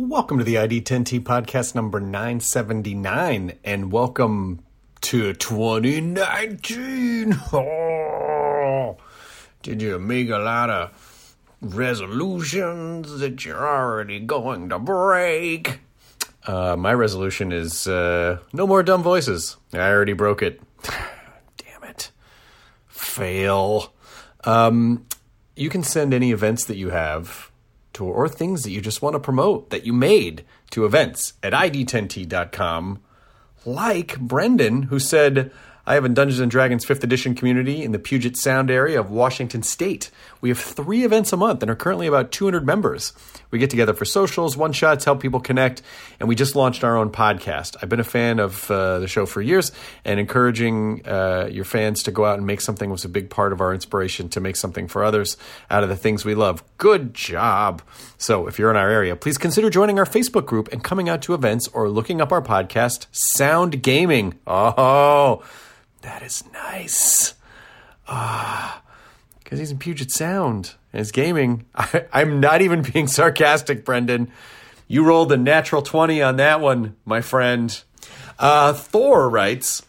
Welcome to the ID10T podcast number 979 and welcome to 2019. Oh, did you make a lot of resolutions that you're already going to break? Uh, my resolution is uh, no more dumb voices. I already broke it. Damn it. Fail. Um, you can send any events that you have to, or things that you just want to promote that you made to events at id10t.com. Like Brendan, who said, I have a Dungeons and Dragons 5th edition community in the Puget Sound area of Washington State. We have three events a month and are currently about 200 members. We get together for socials, one shots, help people connect, and we just launched our own podcast. I've been a fan of uh, the show for years, and encouraging uh, your fans to go out and make something was a big part of our inspiration to make something for others out of the things we love. Good job. So, if you're in our area, please consider joining our Facebook group and coming out to events or looking up our podcast, Sound Gaming. Oh, that is nice. Ah, because he's in Puget Sound and he's gaming. I, I'm not even being sarcastic, Brendan. You rolled a natural 20 on that one, my friend. Uh, Thor writes,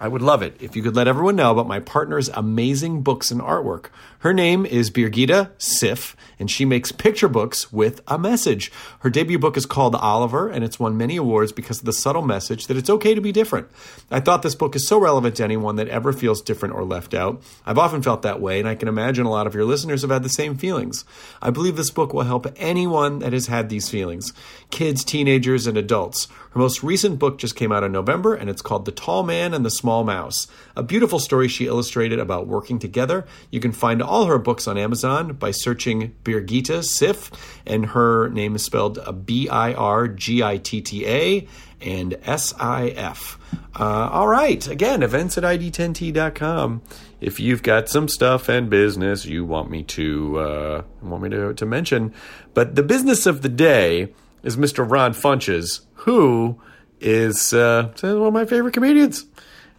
I would love it if you could let everyone know about my partner's amazing books and artwork. Her name is Birgitta Sif, and she makes picture books with a message. Her debut book is called Oliver, and it's won many awards because of the subtle message that it's okay to be different. I thought this book is so relevant to anyone that ever feels different or left out. I've often felt that way, and I can imagine a lot of your listeners have had the same feelings. I believe this book will help anyone that has had these feelings kids, teenagers, and adults. Her most recent book just came out in November, and it's called The Tall Man and the Small Mouse. A beautiful story she illustrated about working together. You can find all her books on Amazon by searching Birgitta Sif, and her name is spelled B I R G I T T A and S I F. Uh, all right, again, events at id10t.com. If you've got some stuff and business you want me to uh, want me to, to mention, but the business of the day is Mr. Ron Funches, who is uh, one of my favorite comedians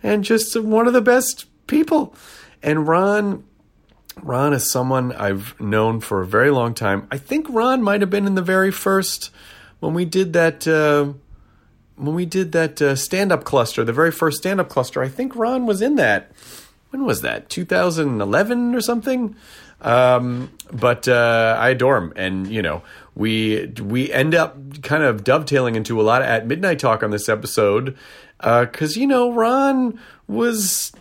and just one of the best people. And Ron, Ron is someone I've known for a very long time. I think Ron might have been in the very first when we did that. Uh, when we did that uh, stand-up cluster, the very first stand-up cluster, I think Ron was in that. When was that? 2011 or something. Um, but uh, I adore him, and you know, we we end up kind of dovetailing into a lot of at midnight talk on this episode because uh, you know Ron was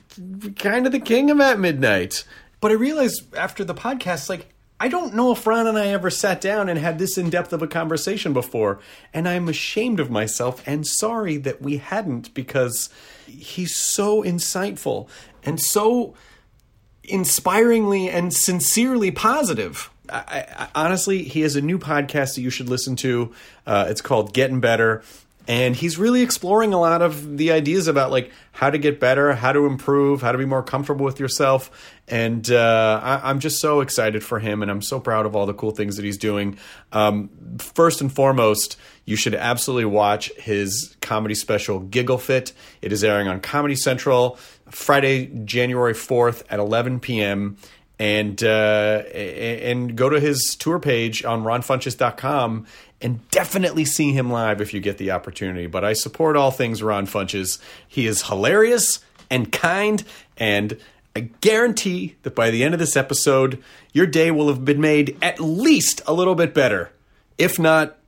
kind of the king of at midnight. But I realized after the podcast, like I don't know if Ron and I ever sat down and had this in depth of a conversation before, and I'm ashamed of myself and sorry that we hadn't because he's so insightful and so inspiringly and sincerely positive. I, I, honestly, he has a new podcast that you should listen to. Uh, it's called Getting Better. And he's really exploring a lot of the ideas about like how to get better, how to improve, how to be more comfortable with yourself. And uh, I, am just so excited for him, and I'm so proud of all the cool things that he's doing. Um, first and foremost, you should absolutely watch his comedy special Giggle Fit. It is airing on Comedy Central Friday, January 4th at 11 p.m and uh, and go to his tour page on ronfunches.com and definitely see him live if you get the opportunity. But I support all things Ron Funches. He is hilarious and kind, and I guarantee that by the end of this episode, your day will have been made at least a little bit better, if not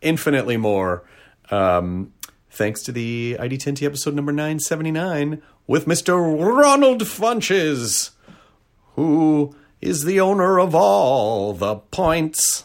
infinitely more. Um, thanks to the ID10T episode number 979 with Mr. Ronald Funches, who is the owner of all the points.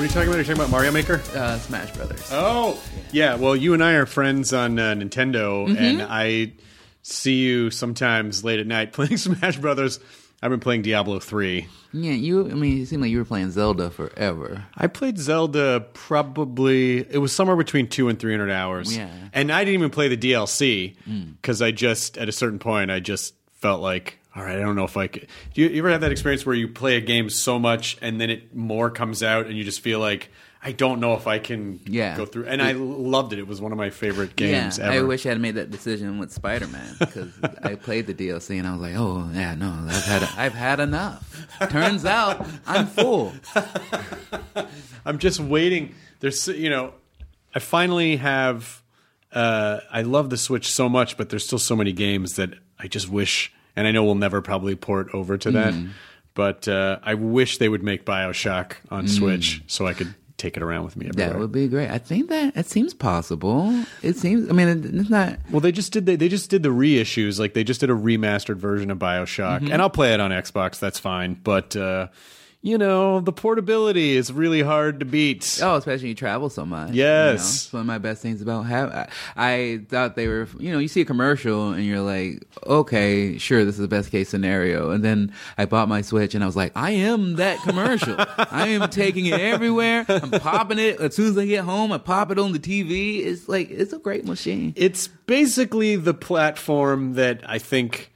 What are you talking about? Are you talking about Mario Maker? Uh, Smash Brothers. Oh, yeah. Well, you and I are friends on uh, Nintendo, Mm-hmm. and I see you sometimes late at night playing Smash Brothers. I've been playing Diablo 3. Yeah, you. I mean, it seemed like you were playing Zelda forever. I played Zelda probably, it was somewhere between two and 300 hours. Yeah. And I didn't even play the DLC because I just, at a certain point, I just felt like, all right, I don't know if I could. Do you, you ever have that experience where you play a game so much and then it more comes out and you just feel like, I don't know if I can Yeah. go through. And I loved it. It was one of my favorite games yeah, ever. I wish I had made that decision with Spider Man because I played the DLC and I was like, oh yeah, no, I've had I've had enough. Turns out I'm full. I'm just waiting. There's, you know, I finally have. Uh, I love the Switch so much, but there's still so many games that I just wish, and I know we'll never probably port over to that. Mm. But uh, I wish they would make Bioshock on Switch so I could take it around with me everywhere. Mm. That would be great. I think that it seems possible. It seems. I mean, it, it's not. Well, they just did they, they just did the reissues. Like they just did a remastered version of BioShock, Mm-hmm. and I'll play it on Xbox. That's fine. But uh, you know, the portability is really hard to beat. Oh, especially when you travel so much. you know? Yes. It's one of my best things about have. I, I thought they were. You know, you see a commercial and you're like, okay, sure, this is the best case scenario. And then I bought my Switch and I was like, I am that commercial. I am taking it everywhere. I'm popping it as soon as I get home. I pop it on the TV. It's like it's a great machine. It's basically the platform that I think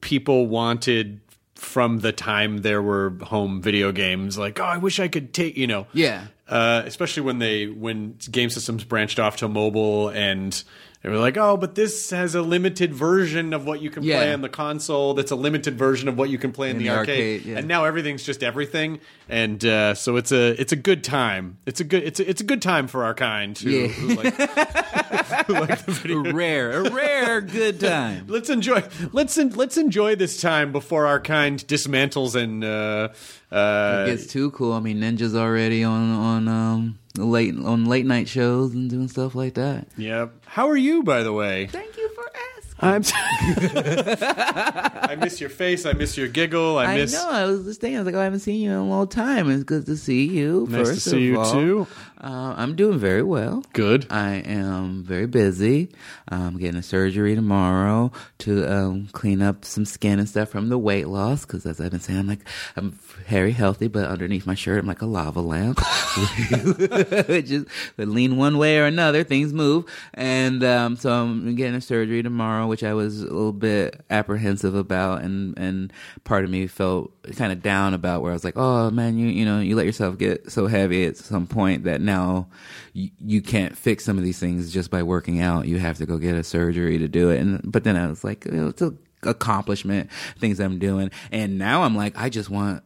people wanted from the time there were home video games. Like, oh, I wish I could take, you know, Yeah. uh, especially when they when game systems branched off to mobile and they were like, oh, but this has a limited version of what you can play on the console. That's a limited version of what you can play in, In the, the arcade. arcade, yeah. And now everything's just everything, and uh, so it's a it's a good time. It's a good it's a, it's a good time for our kind. Who, Yeah. who like, who like the video A rare, a rare good time. Let's enjoy. Let's en- let's enjoy this time before our kind dismantles and uh, uh, It gets too cool. I mean, Ninja's already on on um late on late night shows and doing stuff like that. Yep. How are you, by the way? Thank you for asking. I'm. I miss your face. I miss your giggle. I I miss. know. I was just thinking. I was like, oh, I haven't seen you in a long time. It's good to see you. Nice to see of you all. too. Uh, I'm doing very well. Good. I am very busy. I'm getting a surgery tomorrow to um, clean up some skin and stuff from the weight loss. Because as I've been saying, I'm like I'm very healthy, but underneath my shirt, I'm like a lava lamp. Just lean one way or another, things move. And um, so I'm getting a surgery tomorrow, which I was a little bit apprehensive about, and and part of me felt kind of down about where I was like, oh man, you you know you let yourself get so heavy at some point that now you, you can't fix some of these things just by working out. You have to go get a surgery to do it. And but then I was like, it's a accomplishment things I'm doing, and now I'm like, I just want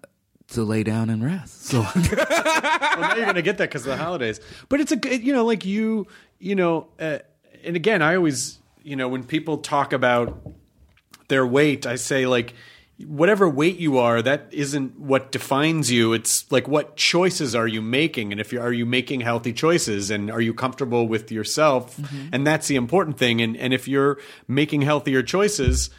to lay down and rest. So well, now you're gonna get that because of the holidays. But it's a good- you know, like you, you know, uh, and again, I always, you know, when people talk about their weight, I say like. Whatever weight you are, that isn't what defines you. It's like what choices are you making, and if you are you making healthy choices, and are you comfortable with yourself, mm-hmm. and that's the important thing. And and if you're making healthier choices,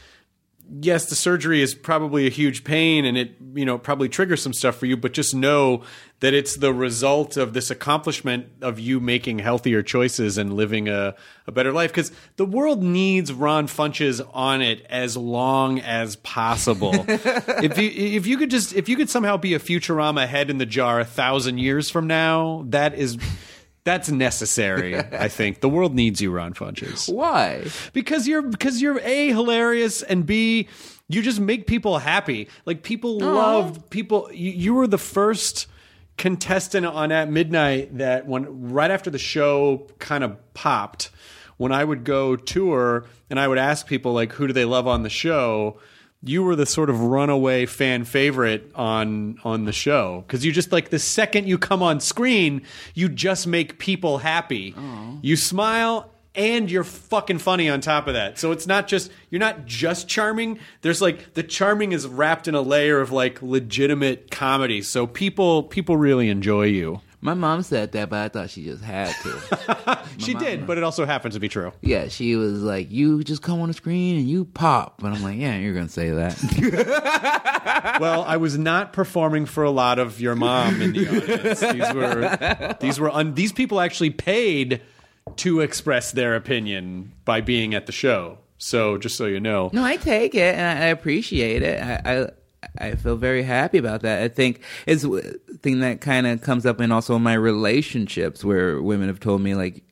yes, the surgery is probably a huge pain and it, you know, probably triggers some stuff for you, but just know that it's the result of this accomplishment of you making healthier choices and living a, a better life. Because the world needs Ron Funches on it as long as possible. if you if you could just if you could somehow be a Futurama head in the jar a thousand years from now, that is that's necessary. I think the world needs you, Ron Funches why? because you're because you're a hilarious and b you just make people happy like people love people you, you were the first contestant on at midnight that when right after the show kind of popped, when I would go tour and I would ask people like who do they love on the show, you were the sort of runaway fan favorite on on the show because you just like the second you come on screen, you just make people happy. You smile and you're fucking funny on top of that. So it's not just you're not just charming. There's like the charming is wrapped in a layer of like legitimate comedy. So people people really enjoy you. My mom said that, but I thought she just had to. She did, but it also happens to be true. yeah, she was like, "You just come on the screen and you pop," and I'm like, "Yeah, you're gonna say that." well, I was not performing for a lot of your mom in the audience. These were these were un, these people actually paid to express their opinion by being at the show. So just so you know, No, I take it and I I appreciate it. I, I I feel very happy about that. I think it's a thing that kind of comes up in also my relationships where women have told me like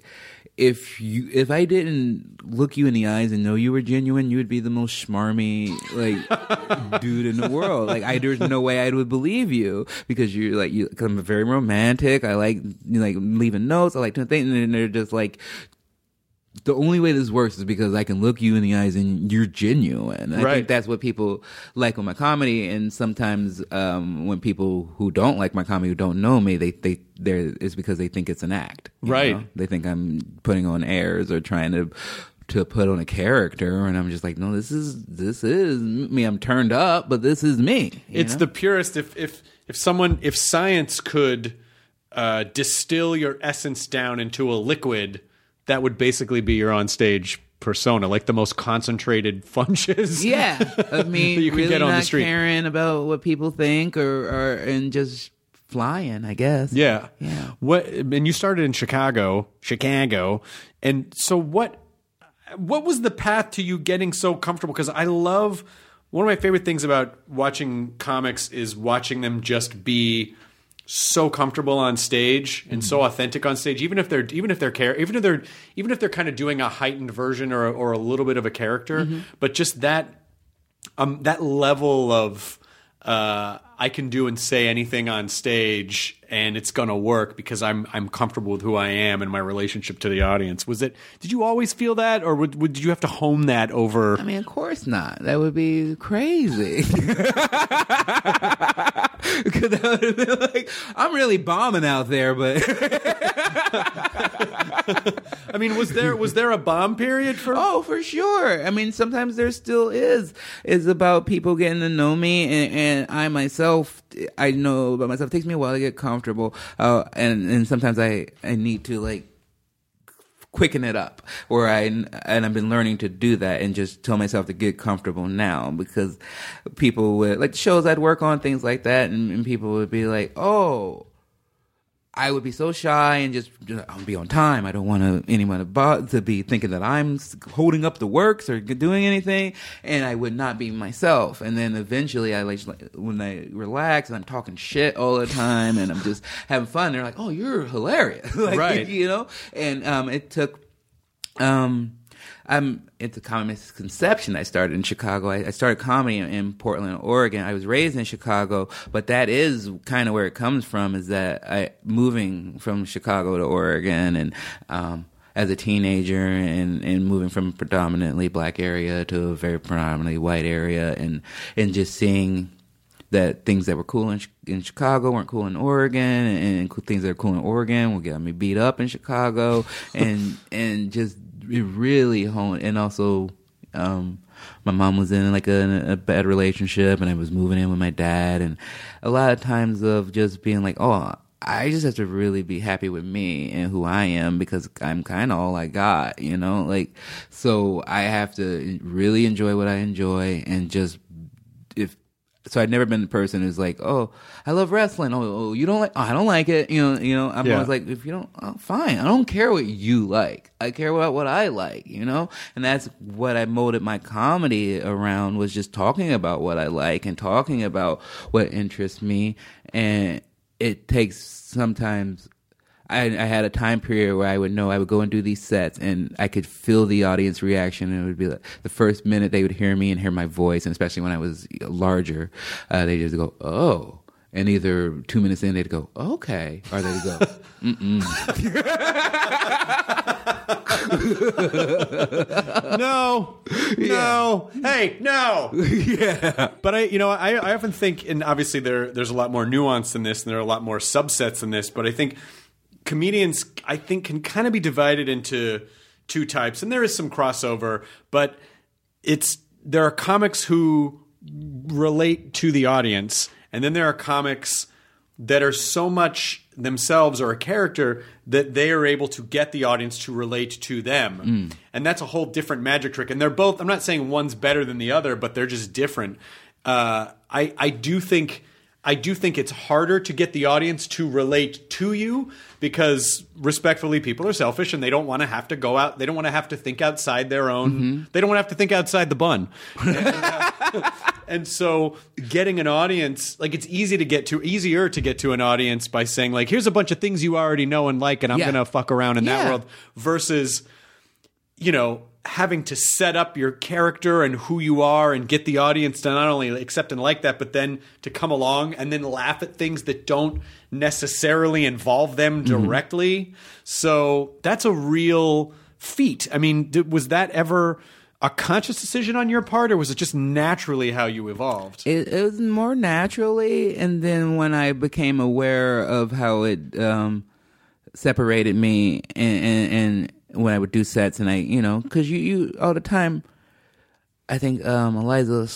if you if I didn't look you in the eyes and know you were genuine, you would be the most schmarmy like dude in the world. Like I there's no way I would believe you because you're like you. Cause I'm very romantic. I like you know, like leaving notes. I like doing things, and they're just like the only way this works is because I can look you in the eyes and you're genuine. I Right. think that's what people like with my comedy. And sometimes um, when people who don't like my comedy, who don't know me, they they they're it's because they think it's an act. Right. know? They think I'm putting on airs or trying to to put on a character, and I'm just like, no, this is this is me. I'm turned up, but this is me. it's know? the purest. If if if someone if science could uh, distill your essence down into a liquid, that would basically be your onstage persona, like the most concentrated funches. Yeah, I mean, That you can really get on the not street. caring about what people think, or, or and just flying. I guess. Yeah. Yeah. What and you started in Chicago, Chicago. And so what what was the path to you getting so comfortable cuz I love one of my favorite things about watching comics is watching them just be so comfortable on stage and so authentic on stage even if they're even if they're care even if they're even if they're kind of doing a heightened version or or a little bit of a character but just that um, that level of uh, I can do and say anything on stage and it's gonna work because I'm I'm comfortable with who I am and my relationship to the audience. Was it? Did you always feel that, or would, would did you have to hone that over? I mean, of course not. That would be crazy. Because that would have been like, I'm really bombing out there, but I mean, was there was there a bomb period for? oh, for sure. I mean, sometimes there still is. It's about people getting to know me, and, and I myself, I know about myself. It takes me a while to get comfortable, uh, and and sometimes I I need to like quicken it up where I and I've been learning to do that and just tell myself to get comfortable now because people would like shows I'd work on things like that and, and people would be like oh I would be so shy and just I'll be on time. I don't want anyone to, to be thinking that I'm holding up the works or doing anything, and I would not be myself. And then eventually, I like when I relax and I'm talking shit all the time and I'm just having fun. They're like, "Oh, you're hilarious!" like, Right. You know. And um, it took um I'm it's a common misconception. I started in Chicago. I, I started comedy in, in Portland, Oregon. I was raised in Chicago, but that is kind of where it comes from. Is that I moving from Chicago to Oregon and um, as a teenager and and moving from a predominantly black area to a very predominantly white area and and just seeing that things that were cool in, in Chicago weren't cool in Oregon, and cool- things that are cool in Oregon will get me beat up in Chicago, and and just it really honed. And also, um, my mom was in like a, a bad relationship, and I was moving in with my dad, and a lot of times of just being like, oh. I just have to really be happy with me and who I am because I'm kind of all I got, you know? Like, so I have to really enjoy what I enjoy and just so I'd never been the person who's like, oh, I love wrestling. Oh, oh you don't like? Oh, I don't like it. You know, you know. I'm Yeah. always like, if you don't, oh, fine. I don't care what you like. I care about what I like. You know, and that's what I molded my comedy around was just talking about what I like and talking about what interests me. And it takes sometimes I, I had a time period where I would know I would go and do these sets and I could feel the audience reaction and it would be like the first minute they would hear me and hear my voice and especially when I was larger, uh, they just go, oh. And either two minutes in, they'd go, okay. Or they'd go, mm no, no, hey, no. yeah. But I, you know, I, I often think, and obviously there, there's a lot more nuance than this, and there are a lot more subsets than this. But I think comedians, I think, can kind of be divided into two types, and there is some crossover, but it's there are comics who relate to the audience, and then there are comics that are so much themselves or a character that they are able to get the audience to relate to them. And that's a whole different magic trick. And they're both, I'm not saying one's better than the other, but they're just different. Uh, I, I do think. I do think it's harder to get the audience to relate to you because respectfully people are selfish and they don't want to have to go out they don't want to have to think outside their own mm-hmm. they don't want to have to think outside the bun. And so getting an audience like it's easy to get to easier to get to an audience by saying like here's a bunch of things you already know and like and i'm Yeah. gonna fuck around in that world versus you know having to set up your character and who you are and get the audience to not only accept and like that but then to come along and then laugh at things that don't necessarily involve them directly. So that's a real feat. I mean was that ever a conscious decision on your part or was it just naturally how you evolved? It, it was more naturally and then when i became aware of how it um separated me and, and, and when i would do sets and i you know because you, you all the time i think um iliza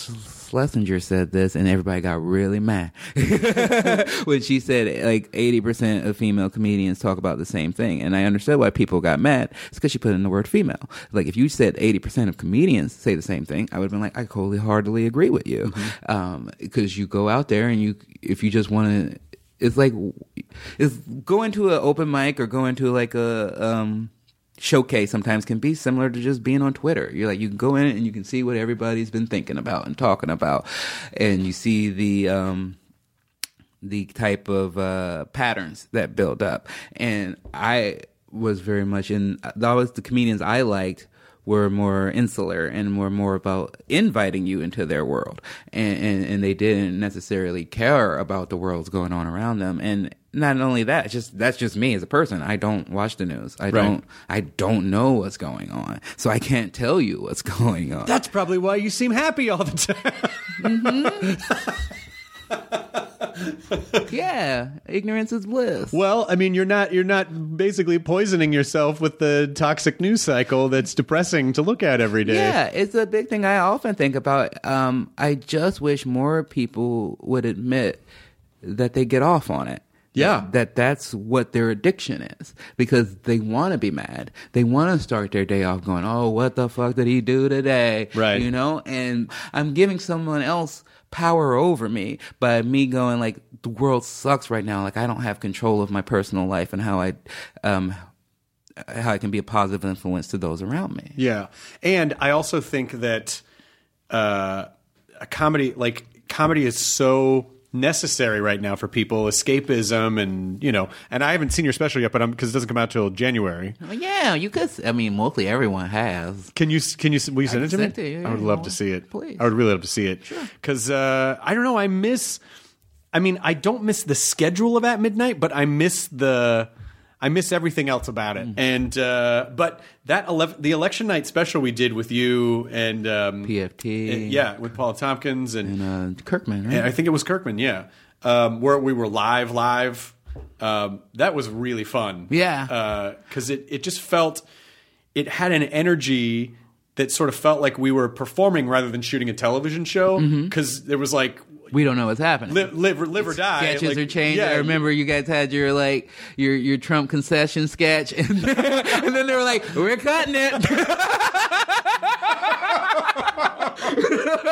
shlesinger said this and everybody got really mad when she said like 80% of female comedians talk about the same thing. And i understood why people got mad. It's because she put in the word female. Like if you said 80% of comedians say the same thing i would have been like i totally hardly agree with you. Because you go out there and you if you just want to it's like it's go into an open mic or go into like a um showcase sometimes can be similar to just being on Twitter. You're like you can go in and you can see what everybody's been thinking about and talking about, and you see the um, the type of uh, patterns that build up. And I was very much in. That was the comedians I liked were more insular and were more about inviting you into their world, and and, and they didn't necessarily care about the world's going on around them and. Not only that, just that's just me as a person. I don't watch the news. I don't. I don't know what's going on, so I can't tell you what's going on. that's probably why you seem happy all the time yeah, ignorance is bliss. Well, I mean, you're not you're not basically poisoning yourself with the toxic news cycle that's depressing to look at every day. Yeah, it's a big thing I often think about. Um, I just wish more people would admit that they get off on it. Yeah. That, that that's what their addiction is because they want to be mad. They want to start their day off going, "Oh, what the fuck did he do today?" Right. You know, and I'm giving someone else power over me by me going like the world sucks right now like I don't have control of my personal life and how I um how I can be a positive influence to those around me. Yeah, and I also think that uh, a comedy like comedy is so necessary right now for people escapism and you know and i haven't seen your special yet but i'm because it doesn't come out till january Well, yeah, you could. I mean, mostly everyone has. can you can you will you send it to me it to you, i would love yeah. to see it Please. i would really love to see it sure because uh, i don't know i miss i mean i don't miss the schedule of at midnight but i miss the I miss everything else about it, and uh, but that 11, the election night special we did with you and um, PFT. uh, yeah, with Paul Tompkins and, And uh, Kirkman, right? and I think it was Kirkman, yeah, um, where we were live, live. Um, that was really fun. Yeah. because it it just felt it had an energy that sort of felt like we were performing rather than shooting a television show. Mm-hmm. Because there was like we don't know what's happening. live, live, or- live or die. Sketches like, are changing. Yeah, I remember you guys had your like your your Trump concession sketch, and then, and then they were like, "We're cutting it."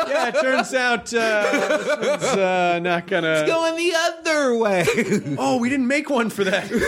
yeah, it turns out uh, this one's uh, not gonna. It's going the other way. Oh, we didn't make one for that. we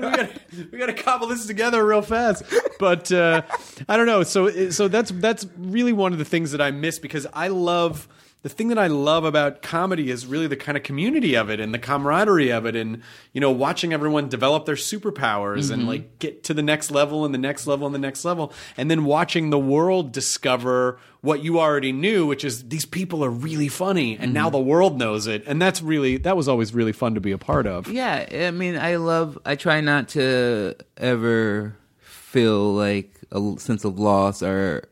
gotta we gotta cobble this together real fast. But uh, I don't know. So so that's that's really one of the things that I miss because I love the thing that I love about comedy is really the kind of community of it and the camaraderie of it and you know watching everyone develop their superpowers and mm-hmm. like get to the next level and the next level and the next level and then watching the world discover what you already knew which is these people are really funny and now mm-hmm. the world knows it and that's really that was always really fun to be a part of. Yeah, I mean, I love. I try not to ever feel like a sense of loss or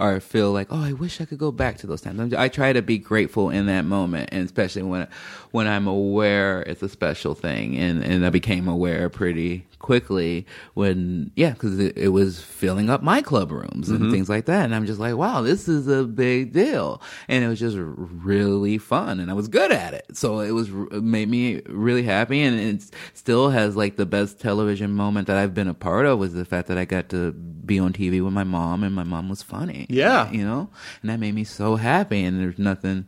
or feel like, oh, I wish I could go back to those times. I'm- try to be grateful in that moment, and especially when when I'm aware it's a special thing, and and I became aware pretty quickly when yeah, because it, it was filling up my club rooms and mm-hmm. things like that, and I'm just like, wow, this is a big deal, and it was just really fun, and I was good at it, so it was it made me really happy, and it still has like the best television moment that I've been a part of was the fact that I got to be on TV with my mom, and my mom was funny, Yeah. you know, and that made me so happy, and there's nothing,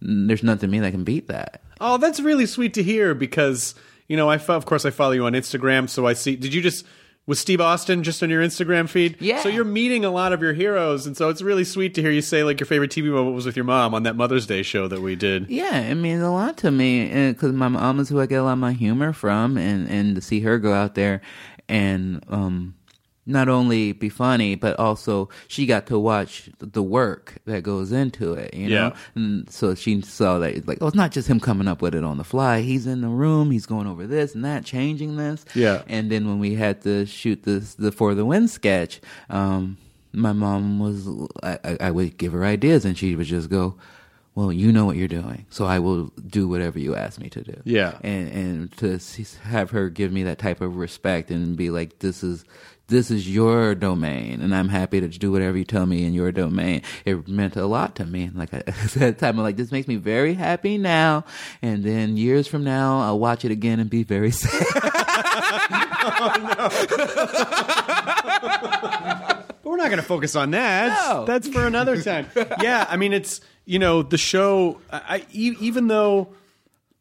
there's nothing to me that can beat that. Oh, that's really sweet to hear because you know I fo- of course I follow you on Instagram, so I see. Did you just was Steve Austin just on your Instagram feed? Yeah. So you're meeting a lot of your heroes, and so it's really sweet to hear you say like your favorite TV moment was with your mom on that Mother's Day show that we did. Yeah, it means a lot to me because my mom is who I get a lot of my humor from, and and to see her go out there and um not only be funny, but also she got to watch the work that goes into it, you know. Yeah. And so she saw that it's like, oh, it's not just him coming up with it on the fly. He's in the room, he's going over this and that, changing this. Yeah. And then when we had to shoot this the for the win sketch, um, my mom was I, I, I would give her ideas, and she would just go. Well, you know what you're doing, so I will do whatever you ask me to do. Yeah. and and to have her give me that type of respect and be like, this is this is your domain, and I'm happy to do whatever you tell me in your domain. It meant a lot to me. Like I said, at the time, I'm like, this makes me very happy now, and then years from now, I'll watch it again and be very sad. But we're not going to focus on that. No. That's for another time. yeah, I mean, it's you know the show. I, I even though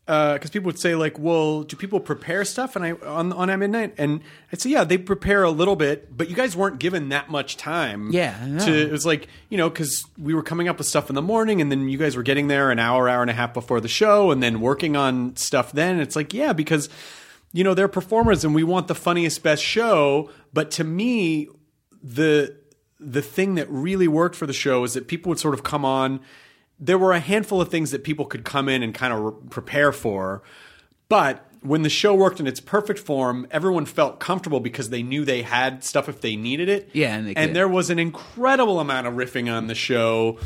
Uh, because people would say like, well, do people prepare stuff? And I on on at midnight, and I'd say yeah, they prepare a little bit, but you guys weren't given that much time. Yeah, to it was like you know because we were coming up with stuff in the morning, and then you guys were getting there an hour, hour and a half before the show, and then working on stuff. Then it's like yeah, because you know they're performers, and we want the funniest, best show. But to me, the the thing that really worked for the show is that people would sort of come on. There were a handful of things that people could come in and kind of re- prepare for, but when the show worked in its perfect form, everyone felt comfortable because they knew they had stuff if they needed it. Yeah, and could. there was an incredible amount of riffing on the show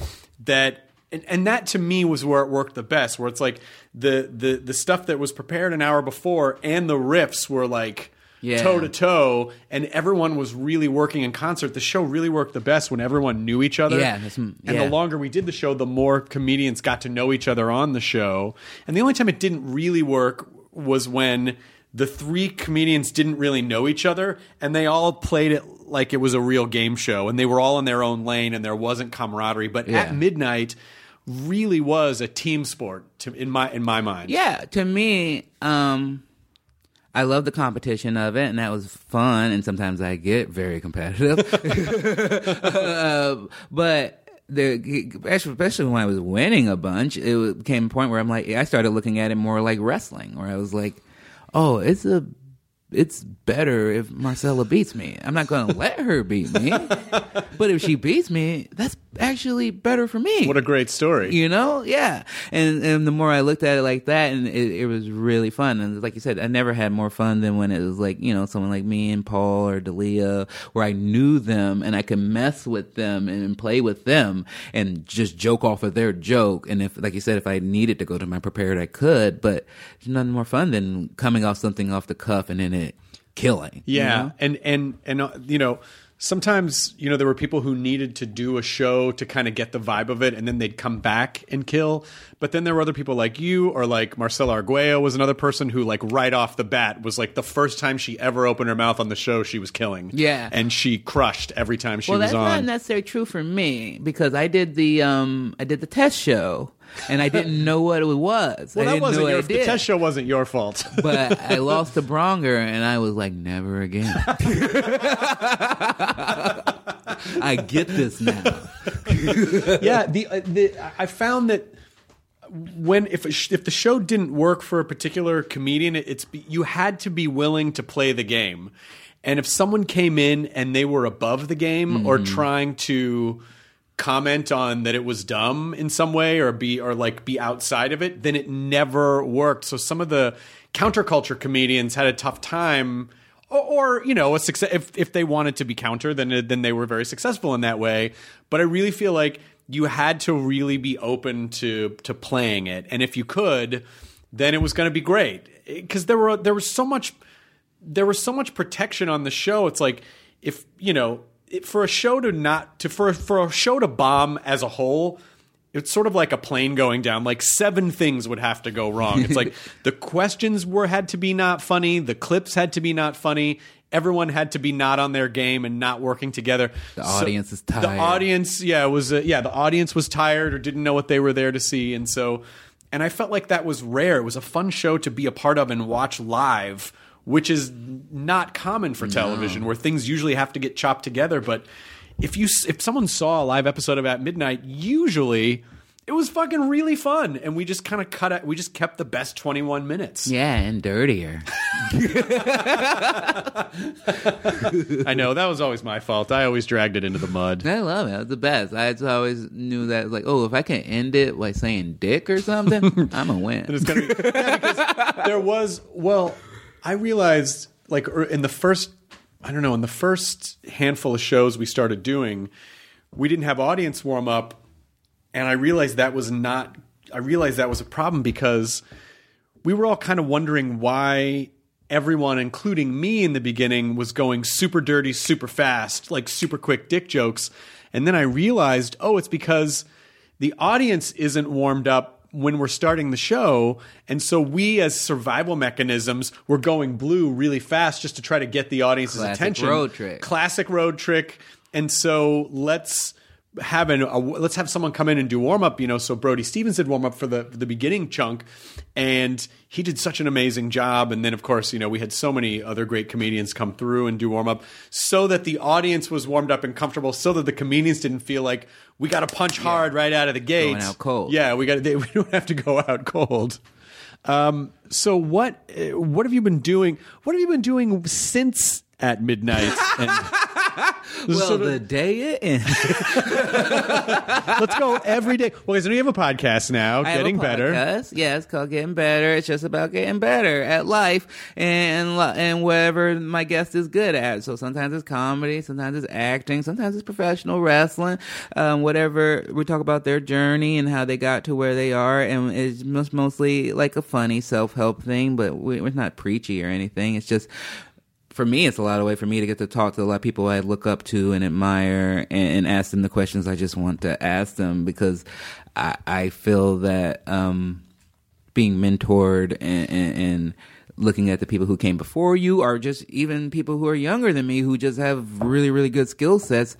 that and, and that to me was where it worked the best where it's like the the the stuff that was prepared an hour before and the riffs were like. Toe to toe and everyone was really working in concert. The show really worked the best when everyone knew each other. Yeah, that's- and yeah. the longer we did the show the more comedians got to know each other on the show. And the only time it didn't really work was when the three comedians didn't really know each other and they all played it like it was a real game show and they were all in their own lane and there wasn't camaraderie. But Yeah. at midnight really was a team sport to, in my in my mind. Yeah, to me, um, I love the competition of it, and that was fun. And sometimes I get very competitive, uh, but. The, especially when I was winning a bunch, it became a point where I'm like, I started looking at it more like wrestling, where I was like, oh, it's a, it's better if Marcella beats me. I'm not going to let her beat me, but if she beats me, that's actually better for me. what a great story You know, yeah. And and the more I looked at it like that, and it, it was really fun. And like you said, I never had more fun than when it was like you know someone like me and Paul or Dalia, where I knew them and I could mess with them and play with them and just joke off of their joke. And if, like you said, if I needed to go to my prepared, I could. But there's nothing more fun than coming off something off the cuff and then it killing. you Yeah, know? and and and uh, you know, sometimes you know there were people who needed to do a show to kind of get the vibe of it, and then they'd come back and kill. But then there were other people like you, or like Marcella Arguello was another person who, like right off the bat, was like the first time she ever opened her mouth on the show, she was killing. Yeah. and she crushed every time she well, was that's not necessarily true for me because I did the um I did the test show and I didn't know what it was. well, I that didn't wasn't know your what I the did. test show wasn't your fault. But I lost to Bronger and I was like, never again. I get this now. yeah, the uh, the I found that when if a sh- if the show didn't work for a particular comedian, it- it's you had to be willing to play the game, and if someone came in and they were above the game or trying to comment on that it was dumb in some way or be or like be outside of it, then it never worked. So some of the counterculture comedians had a tough time. Or, or you know, a success if if they wanted to be counter, then then they were very successful in that way. But I really feel like you had to really be open to to playing it, and if you could, then it was going to be great eh, because there were there was so much there was so much protection on the show. It's like if you know it, for a show to not to for for a show to bomb as a whole. It's sort of like a plane going down. Like seven things would have to go wrong. It's like the questions were had to be not funny. The clips had to be not funny. Everyone had to be not on their game and not working together. The audience is tired. The audience, yeah, was uh, yeah. The audience was tired or didn't know what they were there to see, and so, and I felt like that was rare. It was a fun show to be a part of and watch live, which is not common for television, where things usually have to get chopped together. But if you if someone saw a live episode of At Midnight, usually. It was fucking really fun, and we just kind of cut it. We just kept the best twenty-one minutes. Yeah, and dirtier. I know that was always my fault. I always dragged it into the mud. I love it. It's the best. I just always knew that, like, oh, if I can end it by saying dick or something, I'm a win. It's gonna be, yeah, because there was well, I realized like er- in the first I don't know in the first handful of shows we started doing, we didn't have audience warm up, and I realized that was not. I realized that was a problem because we were all kind of wondering why everyone, including me in the beginning, was going super dirty, super fast, like super quick dick jokes. And then I realized, oh, it's because the audience isn't warmed up when we're starting the show. And so we, as survival mechanisms, we're going blue really fast just to try to get the audience's Classic attention. road trick. Classic road trick. And so let's have an, a, let's have someone come in and do warm up. You know, so Brody Stevens did warm up for the the beginning chunk, and he did such an amazing job. And then, of course, you know, we had so many other great comedians come through and do warm up, so that the audience was warmed up and comfortable, so that the comedians didn't feel like we got to punch hard right out of the gate, Going out cold. Yeah, we got we don't have to go out cold. Um, so what uh, what have you been doing? What have you been doing since at midnight? And well, sort of- the day it ends. let's go every day. Well, because we have a podcast now, I have a getting better. podcast. Yeah, it's called Getting Better. It's just about getting better at life and and whatever my guest is good at. So sometimes it's comedy, sometimes it's acting, sometimes it's professional wrestling. Um, whatever we talk about their journey and how they got to where they are, and it's most mostly like a funny self help thing. But we, we're not preachy or anything. It's just for me, it's a lot of way for me to get to talk to a lot of people I look up to and admire and, and ask them the questions I just want to ask them because I, I feel that um, being mentored and, and, and looking at the people who came before you or just even people who are younger than me who just have really, really good skill sets,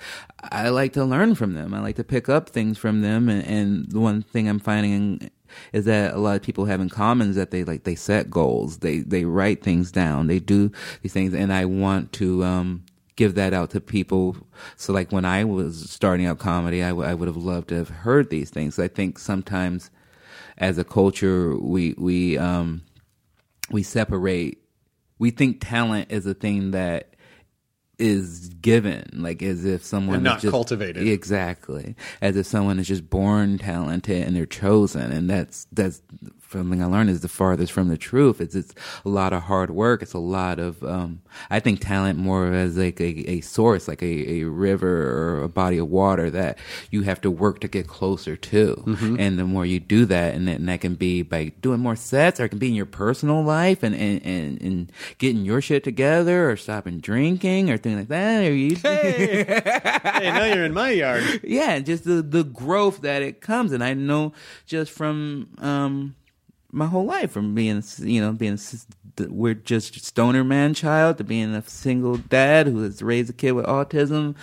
I like to learn from them. I like to pick up things from them. And, and the one thing I'm finding is that a lot of people have in common is that they like they set goals. They they write things down. They do these things. And i want to um give that out to people. So like when i was starting out comedy I, w- I would have loved to have heard these things. I think sometimes as a culture we we um we separate we think talent is a thing that is given like as if someone And not just, cultivated. exactly as if someone is just born talented and they're chosen and that's that's something i learned is the farthest from the truth. It's it's a lot of hard work. It's a lot of um i think talent more as like a, a source like a, a river or a body of water that you have to work to get closer to. Mm-hmm. and the more you do that and that, and that can be by doing more sets or it can be in your personal life and and, and, and getting your shit together or stopping drinking or things like that. Or you Hey, hey, now you're in my yard. yeah, just the the growth that it comes, and I know just from um my whole life, from being you know being we're just stoner man child to being a single dad who has raised a kid with autism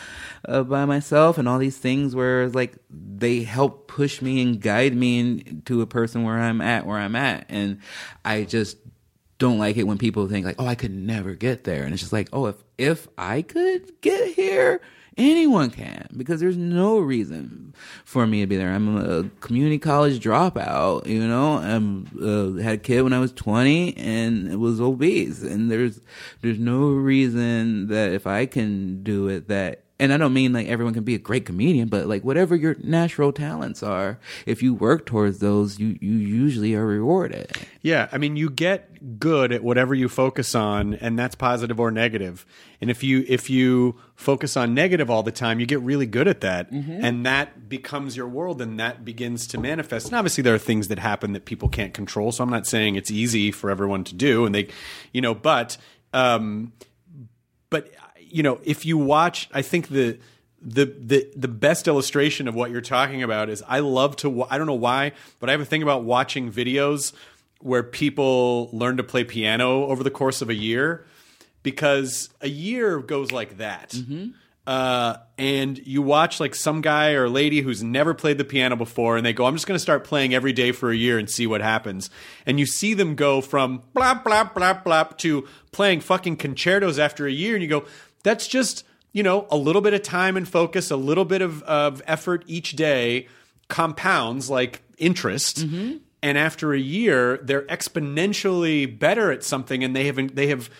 uh, by myself, and all these things where like they help push me and guide me into a person where I'm at, where I'm at, and I just don't like it when people think like, "Oh, I could never get there," and it's just like, "Oh, if if I could get here, anyone can because there's no reason for me to be there. I'm a community college dropout, you know. I'm uh, had a kid when I was 20 and it was obese, and there's there's no reason that if I can do it that and I don't mean like everyone can be a great comedian, but like whatever your natural talents are, if you work towards those, you you usually are rewarded. Yeah, I mean, you get good at whatever you focus on, and that's positive or negative. And if you if you focus on negative all the time, you get really good at that, and that becomes your world, and that begins to manifest. And obviously, there are things that happen that people can't control. So I'm not saying it's easy for everyone to do, and they, you know, but. Um, but you know, if you watch, I think the the the the best illustration of what you're talking about is I love to. I don't know why, but I have a thing about watching videos where people learn to play piano over the course of a year because a year goes like that. Uh, and you watch like some guy or lady who's never played the piano before, and they go, "I'm just going to start playing every day for a year and see what happens." And you see them go from blop blop blop blop to playing fucking concertos after a year, and you go, "That's just you know a little bit of time and focus, a little bit of of effort each day compounds like interest." Mm-hmm. And after a year, they're exponentially better at something, and they have they have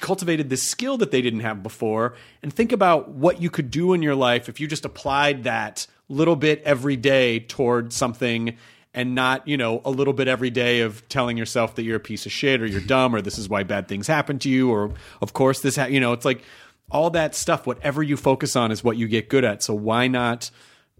cultivated this skill that they didn't have before and think about what you could do in your life if you just applied that little bit every day toward something and not you know a little bit every day of telling yourself that you're a piece of shit or you're dumb or this is why bad things happen to you or of course this ha-, you know it's like all that stuff whatever you focus on is what you get good at so why not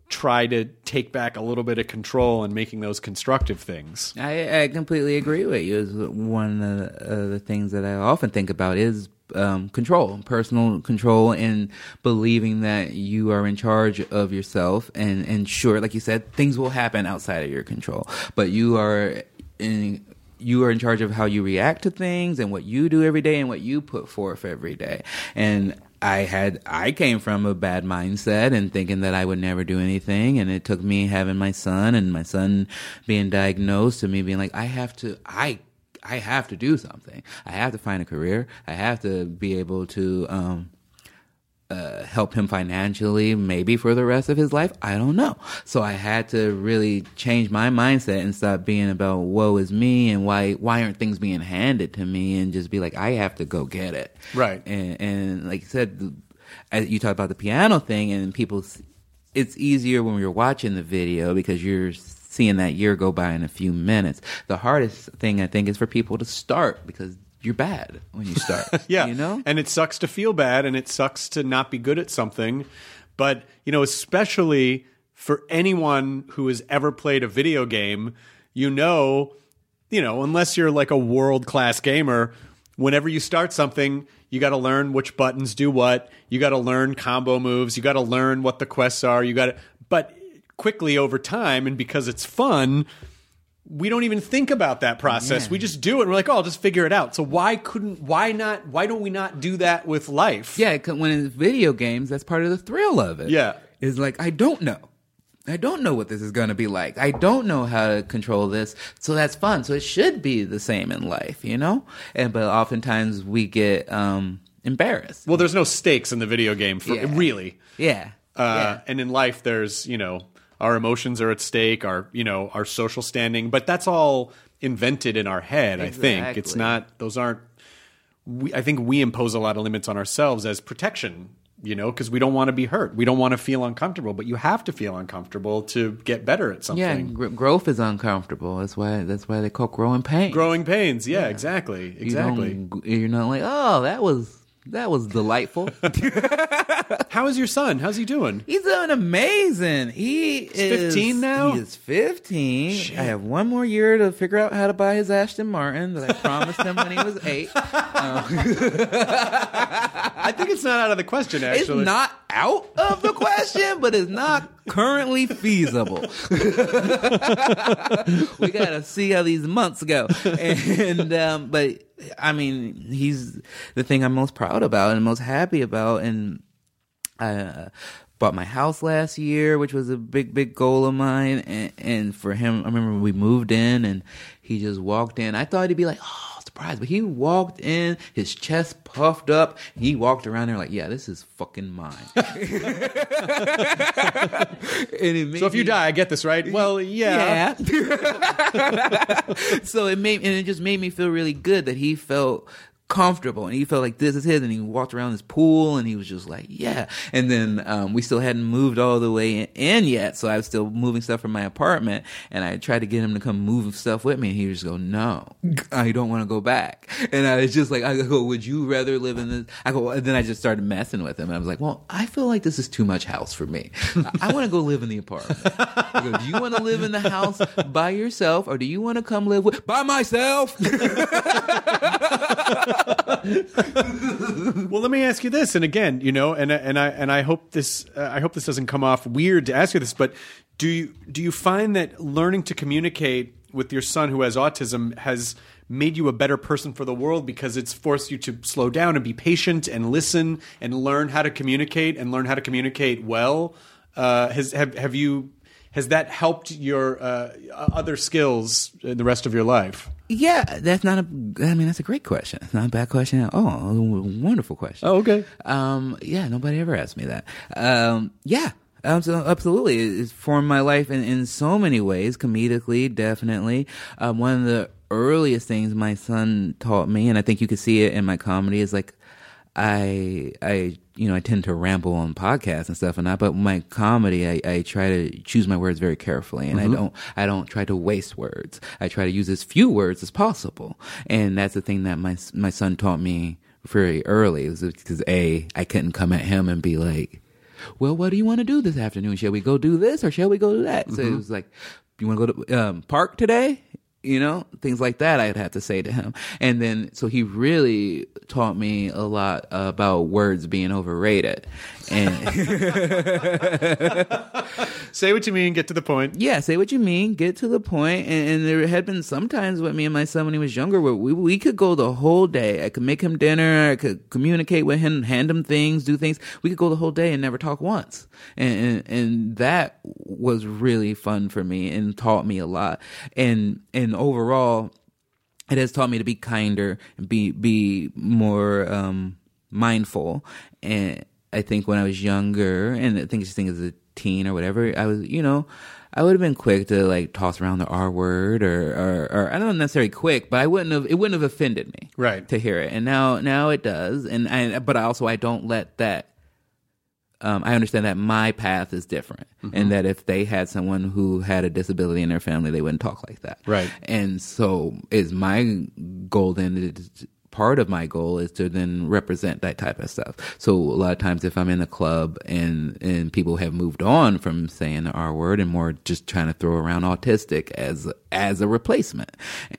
try to take back a little bit of control and making those constructive things I, I completely agree with you. Is one of the, uh, the things that I often think about is um, control, personal control, and believing that you are in charge of yourself. And and sure, like you said, things will happen outside of your control, but you are in. You are in charge of how you react to things and what you do every day and what you put forth every day. And I had I came from a bad mindset and thinking that I would never do anything and it took me having my son and my son being diagnosed and me being like I have to I I have to do something. I have to find a career. I have to be able to um uh, help him financially, maybe for the rest of his life. I don't know. So I had to really change my mindset and stop being about woe is me and why why aren't things being handed to me and just be like I have to go get it. Right. And, and like you said, as you talked about the piano thing and people, it's easier when you're watching the video because you're seeing that year go by in a few minutes. The hardest thing I think is for people to start because you're bad when you start. Yeah. You know? And it sucks to feel bad and it sucks to not be good at something. But, you know, especially for anyone who has ever played a video game, you know, you know, unless you're like a world class gamer, whenever you start something, you got to learn which buttons do what. You got to learn combo moves. You got to learn what the quests are. You got to, but quickly over time, and because it's fun, we don't even think about that process. Yeah. We just do it. We're like, oh, I'll just figure it out. So why couldn't, why not, why don't we not do that with life? Yeah, when it's video games, that's part of the thrill of it. Yeah. Is like, I don't know. I don't know what this is going to be like. I don't know how to control this. So that's fun. So it should be the same in life, you know? And, but oftentimes we get, um, embarrassed. Well, there's no stakes in the video game for Yeah. really. yeah. Uh, And in life, there's, you know, our emotions are at stake, our, you know, our social standing, but that's all invented in our head, I think. It's not, those aren't, we, I think we impose a lot of limits on ourselves as protection, you know, because we don't want to be hurt. We don't want to feel uncomfortable, but you have to feel uncomfortable to get better at something. Yeah, gr- growth is uncomfortable. That's why. That's why they call growing pain. Growing pains. Yeah, exactly. Exactly. don't- You're not like, oh, that was that was delightful. How is your son? How's he doing? He's doing amazing. He is 15 now? He is 15. I have one more year to figure out how to buy his Aston Martin that I promised him when he was eight. I think it's not out of the question, actually. It's not out of the question, but it's not currently feasible. we gotta see how these months go. And um, but I mean, he's the thing I'm most proud about and most happy about, and I uh, bought my house last year, which was a big, big goal of mine. And, and for him, I remember we moved in and he just walked in. I thought he'd be like, oh, surprised. But he walked in, his chest puffed up. He walked around there like, yeah, this is fucking mine. And it made So if you me- die, I get this right. Well, yeah. yeah. so it made and it just made me feel really good that he felt comfortable. And he felt like this is his. And he walked around this pool and he was just like yeah. And then um, we still hadn't moved all the way in yet. So i was still moving stuff from my apartment and i tried to get him to come move stuff with me. And he just go no i don't want to go back. And i was just like i go would you rather live in this? I go and then i just started messing with him. And i was like well i feel like this is too much house for me. I, want to go live in the apartment. Go, do you want to live in the house by yourself or do you want to come live with by myself Well, let me ask you this, and again, you know, and and I and I hope this uh, I hope this doesn't come off weird to ask you this, but do you do you find that learning to communicate with your son who has autism has made you a better person for the world because it's forced you to slow down and be patient and listen and learn how to communicate and learn how to communicate well? Uh, has have have you has that helped your uh, other skills in the rest of your life? Yeah, that's not a. I mean, that's a great question. It's not a bad question at all. Wonderful question. Oh, okay. Um, yeah, nobody ever asked me that. Um, yeah, absolutely. It's formed my life in, in so many ways, comedically, definitely. Um, one of the earliest things my son taught me, and I think you can see it in my comedy, is like I I you know I tend to ramble on podcasts and stuff and that, but my comedy I, I try to choose my words very carefully and I don't I don't try to waste words. I try to use as few words as possible, and that's the thing that my my son taught me very early. It was because a I couldn't come at him and be like, well, what do you want to do this afternoon? Shall we go do this or shall we go do that? So it was like, you want to go to um, park today? You know, things like that I'd have to say to him. And then, so he really taught me a lot about words being overrated. And Say what you mean. Get to the point. yeah, say what you mean, get to the point. And, and there had been sometimes with me and my son when he was younger where we, we could go the whole day. I could make him dinner. I could communicate with him, hand him things, do things. We could go the whole day and never talk once. And, and, and that was really fun for me and taught me a lot. And, and overall, it has taught me to be kinder and be be more um, mindful. And I think when I was younger, and I think just think as a teen or whatever, I was you know. I would have been quick to like toss around the R word or, or, or I don't know necessarily quick, but I wouldn't have, it wouldn't have offended me. Right. To hear it. And now, now it does. And I, but I also, I don't let that um, I understand that my path is different, Mm-hmm. and that if they had someone who had a disability in their family, they wouldn't talk like that. Right. And so, is my goal then? Part of my goal is to then represent that type of stuff. So a lot of times, if I'm in a club and and people have moved on from saying the R word and more just trying to throw around autistic as as a replacement,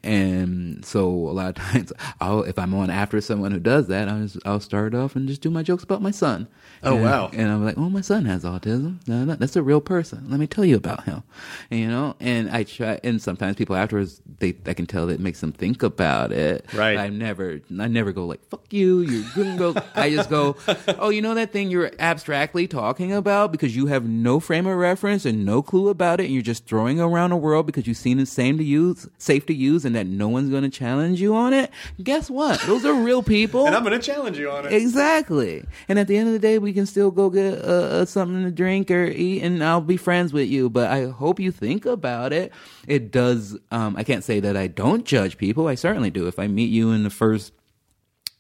and so a lot of times, I'll if I'm on after someone who does that, I'll just, I'll start off and just do my jokes about my son. Oh, And- wow. And I'm like, oh, my son has autism. No, no, that's a real person. Let me tell you about him. And, you know, and I try, and sometimes people afterwards, they, I can tell that it makes them think about it. Right. I never, I never go like, fuck you. You're gonna go. I just go, oh, you know that thing you're abstractly talking about because you have no frame of reference and no clue about it. And you're just throwing around the world because you've seen it's same to use, safe to use and that no one's going to challenge you on it. Guess what? Those are real people. And I'm going to challenge you on it. Exactly. And at the end of the day, we can still go get uh, uh, something to drink or eat, and I'll be friends with you. But I hope you think about it. It does. Um, I can't say that I don't judge people. I certainly do. If I meet you in the first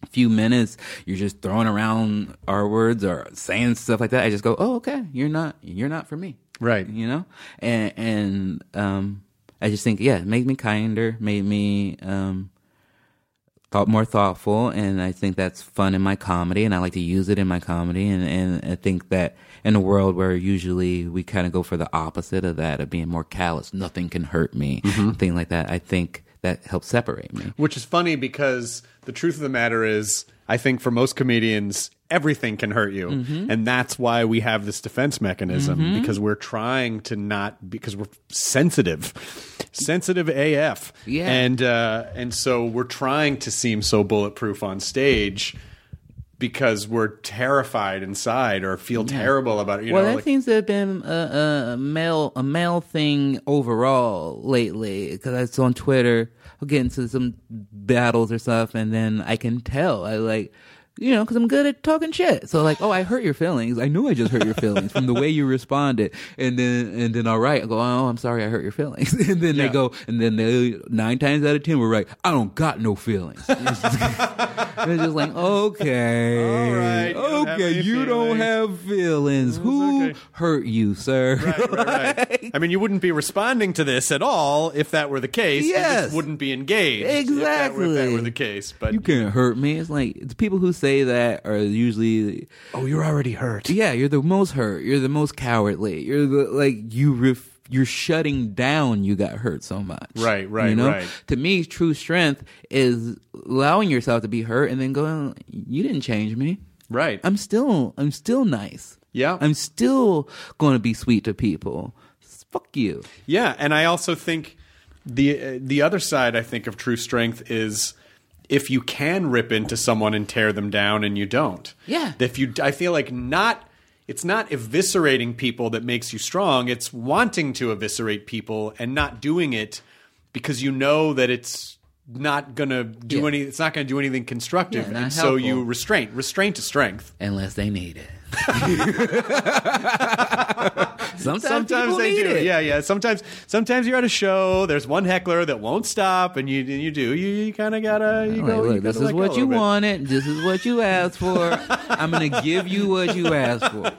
few minutes, you're just throwing around our words or saying stuff like that. I just go, "Oh, okay. You're not. You're not for me." Right. You know. And and um, I just think, yeah, it made me kinder. Made me um thought more thoughtful and I think that's fun in my comedy and I like to use it in my comedy and, and I think that in a world where usually we kind of go for the opposite of that of being more callous, nothing can hurt me, thing like that. I think that helps separate me. Which is funny because the truth of the matter is, I think for most comedians, everything can hurt you. Mm-hmm. And that's why we have this defense mechanism because we're trying to not, because we're sensitive. Sensitive AF. Yeah. And, uh, and so we're trying to seem so bulletproof on stage because we're terrified inside or feel terrible about it. You well, know, that like- seems to have been a, a male a male thing overall lately. Because I saw on Twitter, I'll get into some battles or stuff, and then I can tell. I like. You know, because I'm good at talking shit. So like, oh, I hurt your feelings. I knew I just hurt your feelings from the way you responded. And then, and then, all right, I go, oh, I'm sorry, I hurt your feelings. And then Yeah. they go, and then they nine times out of ten, we're right. I don't got no feelings. It's just, it's just like, okay, All right, you don't have okay, you don't feelings. have feelings. Who okay. hurt you, sir? Right, right, right. I mean, you wouldn't be responding to this at all if that were the case. You Yes. just wouldn't be engaged. If that, were, if that were the case. But You can't hurt me. It's like the people who say that are usually, oh, you're already hurt. yeah, you're the most hurt. You're the most cowardly. You're the like you ref, you're shutting down. You got hurt so much. Right, right, you know? right. To me, true strength is allowing yourself to be hurt and then going, "You didn't change me. Right. I'm still, I'm still nice. Yeah. I'm still going to be sweet to people. Fuck you. Yeah, and I also think the uh, the other side I think of true strength is if you can rip into someone and tear them down and you don't. Yeah. If you I feel like not it's not eviscerating people that makes you strong, it's wanting to eviscerate people and not doing it because you know that it's not going to do Yeah. any it's not going to do anything constructive Yeah, and so you restrain. restraint restraint to strength. unless they need it. Sometimes, Sometimes they do. it. Yeah, yeah. Sometimes, sometimes you're at a show. There's one heckler that won't stop, and you you do. You, you kind of gotta. You go, you look, this gotta is what you bit. wanted. This is what you asked for. I'm gonna give you what you asked for.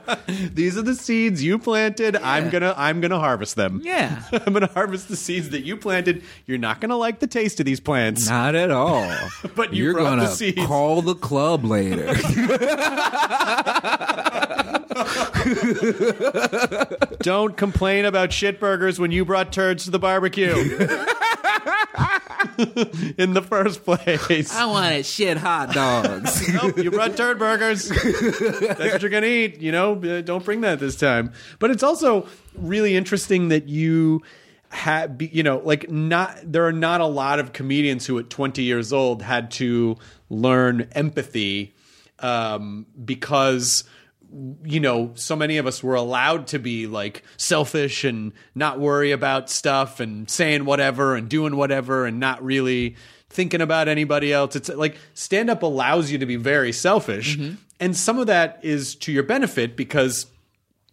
These are the seeds you planted. I'm gonna I'm gonna harvest them. Yeah. I'm gonna harvest the seeds that you planted. You're not gonna like the taste of these plants. Not at all. But you are gonna seeds. call the club later. Don't complain about shit burgers when you brought turds to the barbecue. In the first place. I wanted shit hot dogs. nope, you brought turd burgers. That's what you're gonna eat. You know, Uh, don't bring that this time. But it's also really interesting that you had, you know, like not there are not a lot of comedians who at 20 years old had to learn empathy um, because you know, so many of us were allowed to be like selfish and not worry about stuff and saying whatever and doing whatever and not really thinking about anybody else. It's like stand up allows you to be very selfish. Mm-hmm. And some of that is to your benefit because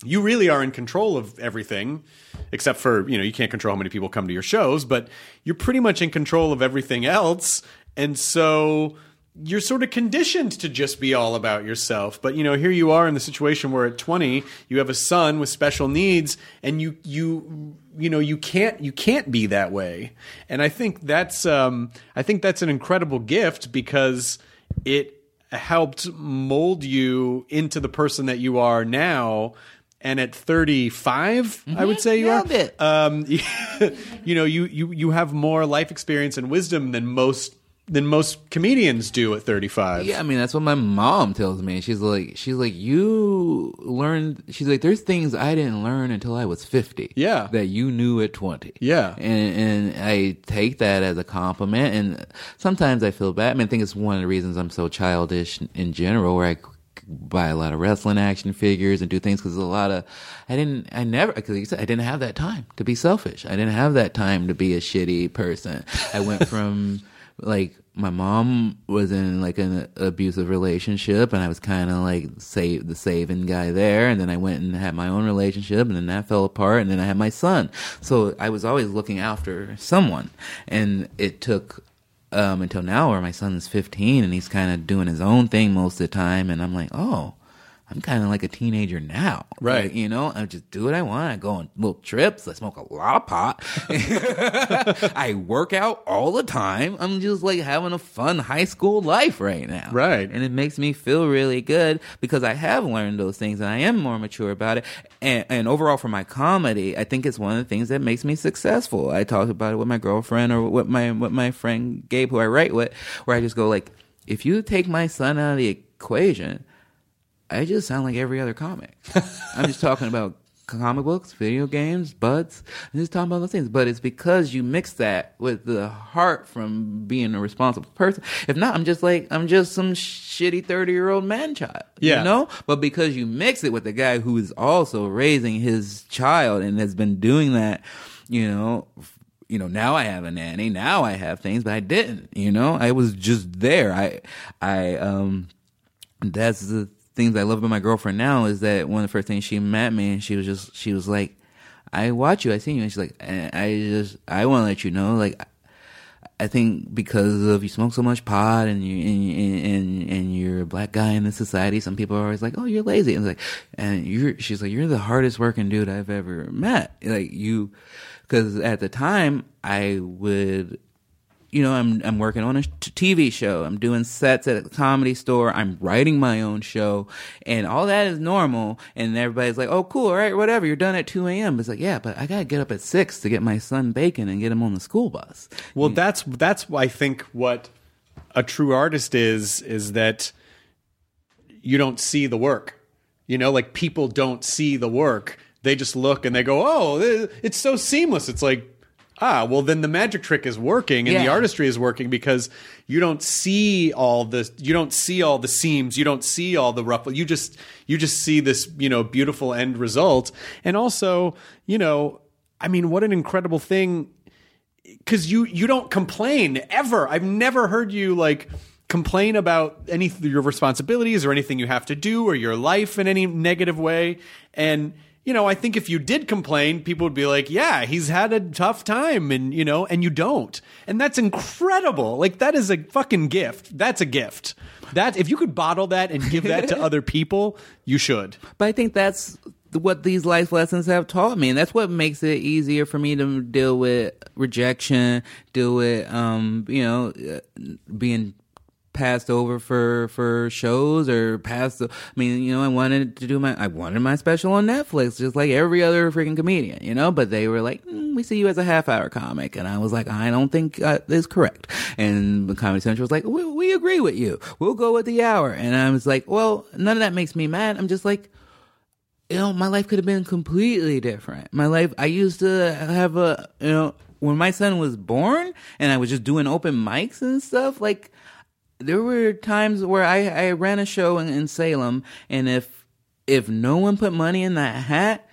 you really are in control of everything except for you know you can't control how many people come to your shows but you're pretty much in control of everything else and so you're sort of conditioned to just be all about yourself but you know here you are in the situation where at 20 you have a son with special needs and you you you know you can't you can't be that way. And i think that's um i think that's an incredible gift because it helped mold you into the person that you are now. And at 35 i would say you Nailed are it. um you know you you you have more life experience and wisdom than most than most comedians do at 35 Yeah, I mean that's what my mom tells me. She's like, she's like, you learned. She's like, there's things I didn't learn until I was fifty. Yeah. that you knew at twenty. Yeah. and and I take that as a compliment. And sometimes I feel bad. I mean, I think it's one of the reasons I'm so childish in general, where I buy a lot of wrestling action figures and do things because a lot of I didn't I never because like you said I didn't have that time to be selfish. I didn't have that time to be a shitty person. I went from like my mom was in like an abusive relationship and I was kind of like save the saving guy there and then I went and had my own relationship and then that fell apart and then I had my son. So I was always looking after someone and it took um, until now where my son's 15 and he's kind of doing his own thing most of the time and I'm like, "Oh, I'm kind of like a teenager now. Right. Like, you know, I just do what I want. I go on little trips. I smoke a lot of pot. I work out all the time. I'm just like having a fun high school life right now. Right. And it makes me feel really good because I have learned those things and I am more mature about it. And, and overall for my comedy, I think it's one of the things that makes me successful. I talked about it with my girlfriend or with my, with my friend Gabe, who I write with, where I just go like, if you take my son out of the equation, I just sound like every other comic. I'm just talking about comic books, video games, butts. I'm just talking about those things. But it's because you mix that with the heart from being a responsible person. If not, I'm just like I'm just some shitty thirty year old man child. Yeah. You know? But because you mix it with the guy who is also raising his child and has been doing that, you know, you know, now I have a nanny, now I have things, but I didn't, you know? I was just there. I I um that's the things I love about my girlfriend now is that one of the first things she met me and she was just she was like, I watch you, I see you, and she's like, "And I just I want to let you know, like, I think because of you smoke so much pot and you and and, and you're a black guy in this society, some people are always like, oh, you're lazy, and like, and you're she's like, you're the hardest working dude I've ever met, like you, because at the time I would you know, I'm I'm working on a t- TV show. I'm doing sets at a comedy store. I'm writing my own show, and all that is normal. And everybody's like, "Oh, cool, all right, whatever. You're done at 2 a.m." It's like, yeah, but I gotta get up at six to get my son bacon and get him on the school bus. Well, that's that's I think what a true artist is is that you don't see the work. You know, like people don't see the work. They just look and they go, "Oh, it's so seamless." It's like, ah, well, then the magic trick is working and the artistry is working because you don't see all the you don't see all the seams, you don't see all the ruffle. You just you just see this, you know, beautiful end result. And also, you know, I mean, what an incredible thing because you you don't complain ever. I've never heard you like complain about any your responsibilities or anything you have to do or your life in any negative way. And you know, I think if you did complain, people would be like, "Yeah, he's had a tough time," and you know, and you don't, and that's incredible. Like that is a fucking gift. That's a gift. That if you could bottle that and give that to other people, you should. But I think that's what these life lessons have taught me, and that's what makes it easier for me to deal with rejection, deal with um, you know, uh, being passed over for for shows or passed. I mean, you know, I wanted to do my I wanted my special on Netflix, just like every other freaking comedian, you know. But they were like, mm, "We see you as a half hour comic," and I was like, "I don't think uh, this correct." And the Comedy Central was like, we, "We agree with you. We'll go with the hour." And I was like, "Well, none of that makes me mad. I'm just like." you know, my life could have been completely different. My life, I used to have a, you know, when my son was born and I was just doing open mics and stuff, like, there were times where I, I ran a show in, in Salem and if, if no one put money in that hat,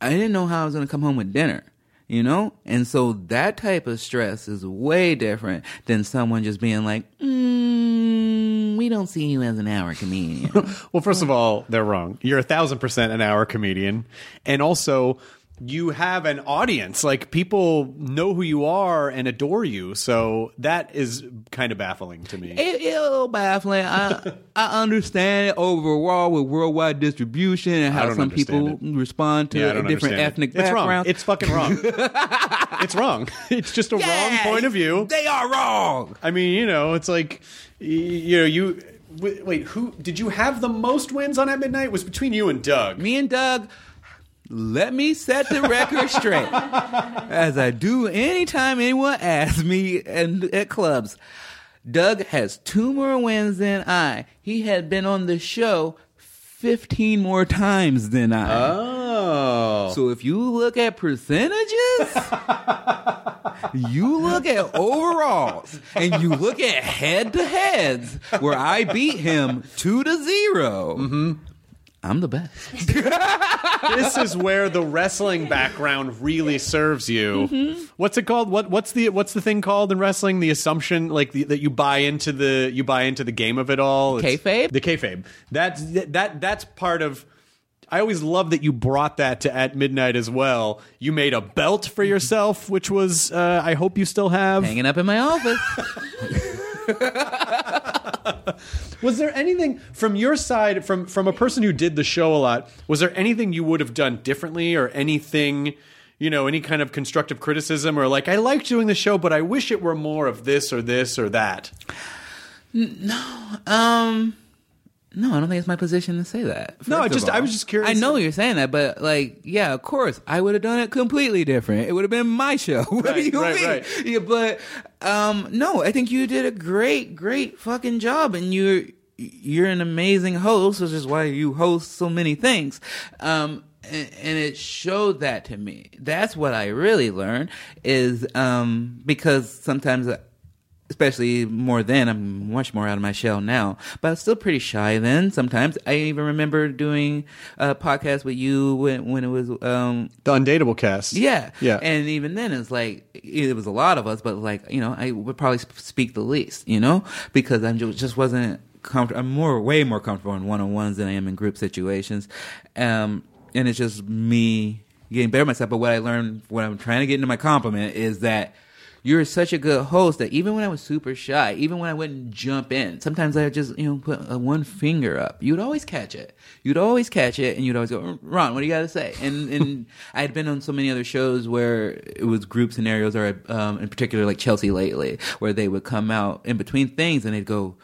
I didn't know how I was going to come home with dinner. You know? And so that type of stress is way different than someone just being like, mm, we don't see you as an hour comedian. Well, first of all, they're wrong. You're a thousand percent an hour comedian, and also you have an audience. Like people know who you are and adore you. So that is kind of baffling to me. It, it's a little baffling. I I understand it overall with worldwide distribution and how some people it. respond to Yeah, different understand it. ethnic it's wrong. It's fucking wrong. it's wrong. It's just a wrong point of view. They are wrong. I mean, you know, it's like, you know, you wait. wait, Who did you have the most wins on at midnight? It was between you and Doug. Me and Doug, let me set the record straight, as I do anytime anyone asks me and at clubs. Doug has two more wins than I. He had been on the show fifteen more times than I. Oh, So if you look at percentages, you look at overalls, and you look at head to heads, where I beat him two to 0 Mm-hmm. I'm the best. this is where the wrestling background really serves you. Mm-hmm. What's it called? What what's the what's the thing called in wrestling? The assumption, like the, that you buy into the you buy into the game of it all. It's- Kayfabe? The kayfabe. That's that that's part of. I always love that you brought that to at midnight as well. You made a belt for yourself, which was uh, I hope you still have. Hanging up in my office. Was there anything from your side, from from a person who did the show a lot? Was there anything you would have done differently, or anything, you know, any kind of constructive criticism, or like I liked doing the show, but I wish it were more of this or this or that? No, um, no, I don't think it's my position to say that. No, I just- I was just curious. I know you're saying that, but like, yeah, of course, I would have done it completely different. It would have been my show. what do you right, mean? right. Yeah, but um, no, I think you did a great, great fucking job, and you're you're an amazing host, which is why you host so many things. Um, and, it showed that to me. That's what I really learned is um, because sometimes especially more then. I'm much more out of my shell now, but I was still pretty shy then. Sometimes I even remember doing a podcast with you when when it was um The undateable cast. yeah Yeah. and even then it's like it was a lot of us, but like you know I would probably speak the least, you know, because I'm just, just wasn't comfortable. I'm more way more comfortable in one on ones than I am in group situations, um, and it's just me getting better at myself. But what I learned when I'm trying to get into my compliment is that you're such a good host that even when I was super shy, even when I wouldn't jump in, sometimes I would just, you know, put a one finger up. You'd always catch it. You'd always catch it and you'd always go, Ron, what do you got to say? And, and I had been on so many other shows where it was group scenarios or, um, in particular like Chelsea lately, where they would come out in between things and they'd go,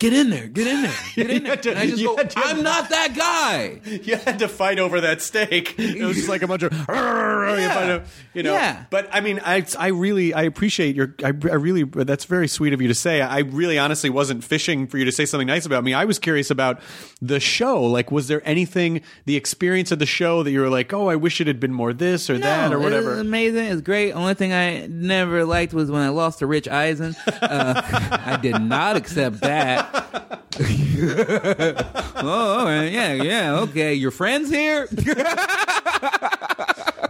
Get in there, get in there, get in there. to- and I just you go, to- I'm not that guy. you had to fight over that steak. It was just like a bunch of, Yeah. you know. Yeah. But I mean, I I really I appreciate your I, I really that's very sweet of you to say. I really honestly wasn't fishing for you to say something nice about me. I was curious about the show. Like, was there anything the experience of the show that you were like, oh, I wish it had been more this or that or No, It whatever. was amazing. It's great. Only thing I never liked was when I lost to Rich Eisen. Uh, I did not accept that. oh, yeah, yeah, okay. Your friends here?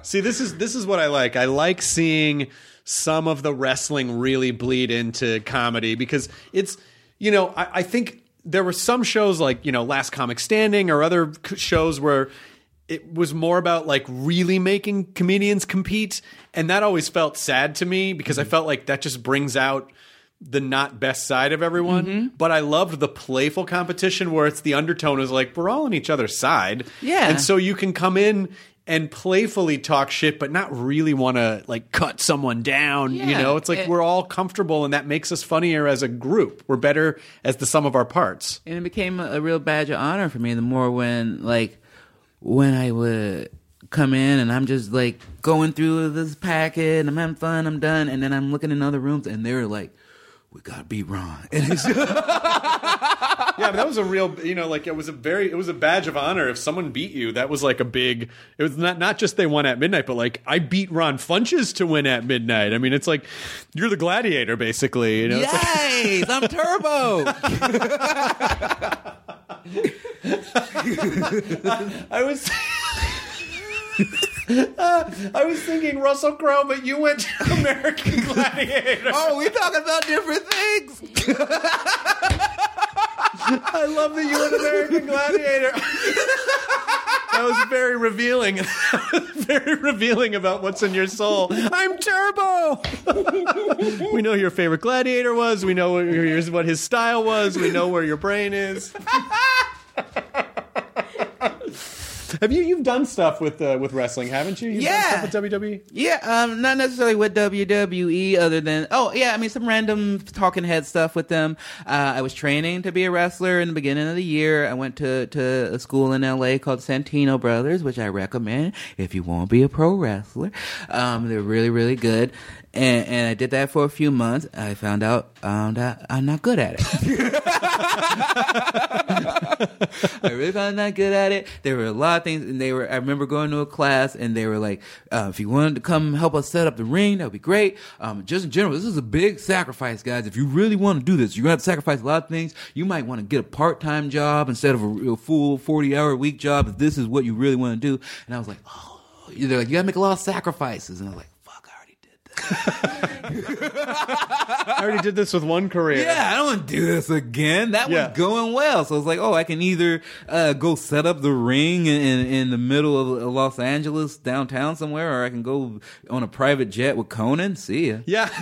See, this is this is what I like. I like seeing some of the wrestling really bleed into comedy because it's you know I, I think there were some shows like you know Last Comic Standing or other shows where it was more about like really making comedians compete, and that always felt sad to me because I mm-hmm. felt like that just brings out the not best side of everyone. Mm-hmm. But I loved the playful competition where it's the undertone is like we're all on each other's side, Yeah. and so you can come in and playfully talk shit, but not really want to like cut someone down. You know, it's like It- we're all comfortable, and that makes us funnier as a group. We're better as the sum of our parts. and it became a, a real badge of honor for me the more when like when i would come in and i'm just like going through this packet and i'm having fun i'm done and then i'm looking in other rooms and they're like we gotta beat ron and it's Yeah, but that was a real, you know, like it was a very, it was a badge of honor. If someone beat you, that was like a big. It was not not just they won at midnight, but like I beat Ron Funches to win at midnight. I mean, it's like you're the gladiator, basically. You know, It's like- yes i'm turbo I was. Uh, I was thinking Russell Crowe, but you went to American Gladiator. oh we talking about different things I love that you went American Gladiator. that was very revealing. very revealing about what's in your soul. I'm Turbo. we know who your favorite gladiator was. We know what your- what his style was. We know where your brain is. Have you you've done stuff with uh, with wrestling, haven't you? You've Yeah. done stuff with WWE. Yeah, um, not necessarily with WWE, other than oh yeah, I mean some random talking head stuff with them. Uh, I was training to be a wrestler in the beginning of the year. I went to to a school in LA called Santino Brothers, which I recommend if you want to be a pro wrestler. Um, they're really really good. And, and I did that for a few months. I found out um, that I'm not good at it. I really found not good at it. There were a lot of things, and they were. I remember going to a class, and they were like, uh, "If you wanted to come help us set up the ring, that would be great." Um, just in general, this is a big sacrifice, guys. If you really want to do this, you're gonna have to sacrifice a lot of things. You might want to get a part time job instead of a, a full forty hour week job if this is what you really want to do. And I was like, "Oh," they're like, "You gotta make a lot of sacrifices," and I was like, "Fuck, I already did that." I already did this with one career. Yeah, I don't want to do this again. That Yeah. was going well. So it's like, oh, I can either uh, go set up the ring in, in, in the middle of Los Angeles, downtown somewhere, or I can go on a private jet with Conan. See ya. Yeah.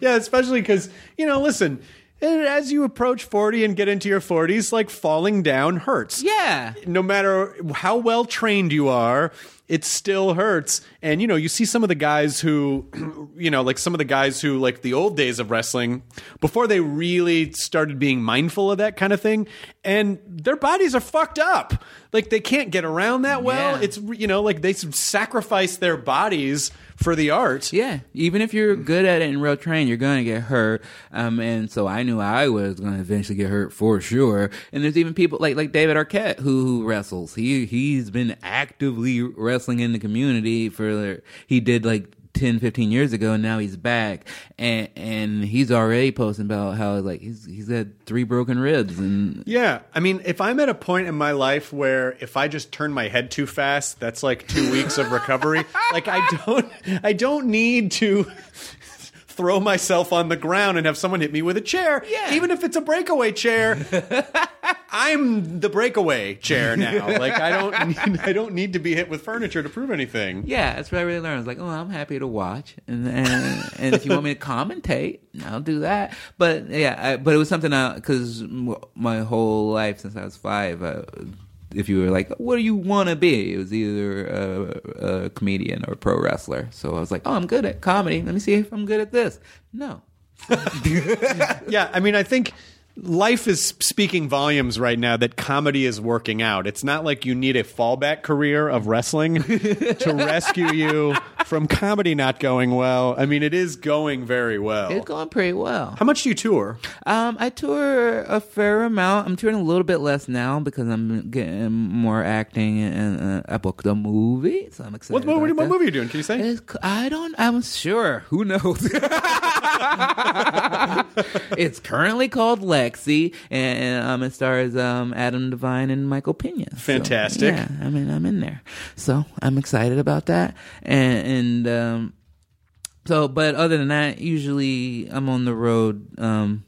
yeah, especially because, you know, listen, And as you approach 40 and get into your 40s, like falling down hurts. Yeah. No matter how well trained you are, it still hurts. And, you know, you see some of the guys who, you know, like some of the guys who, like the old days of wrestling, before they really started being mindful of that kind of thing, and their bodies are fucked up. Like they can't get around that well. Yeah. It's, you know, like they sacrifice their bodies for the art. Yeah, even if you're good at it and real trained, you're going to get hurt. Um, and so I knew I was going to eventually get hurt for sure. And there's even people like like David Arquette who, who wrestles. He he's been actively wrestling in the community for he did like 10 15 years ago and now he's back and and he's already posting about how like he's he's had three broken ribs and Yeah, I mean, if I'm at a point in my life where if I just turn my head too fast, that's like two weeks of recovery. like I don't, I don't need to throw myself on the ground and have someone hit me with a chair. Yeah. even if it's a breakaway chair. I'm the breakaway chair now. Like I don't, need, I don't need to be hit with furniture to prove anything. Yeah, that's what I really learned. I was like, oh, I'm happy to watch, and and, and if you want me to commentate, I'll do that. But yeah, I, but it was something because my whole life since I was five. Uh, if you were like, what do you want to be? It was either a, a comedian or a pro wrestler. So I was like, oh, I'm good at comedy. Let me see if I'm good at this. No. Yeah, I mean, I think life is speaking volumes right now that comedy is working out. It's not like you need a fallback career of wrestling to rescue you from comedy not going well. I mean, it is going very well. It's going pretty well. How much do you tour? Um, I tour a fair amount. I'm touring a little bit less now because I'm getting more acting, and uh, I booked a movie, so I'm excited. What, what, what, what movie are you doing? Can you say? It's, I don't. I'm sure. Who knows? it's currently called Jexi, and um, it stars um, Adam Devine and Michael Pena. So, Fantastic. yeah, I mean, I'm in there, so I'm excited about that. And, and um, so, but other than that, usually I'm on the road. Um,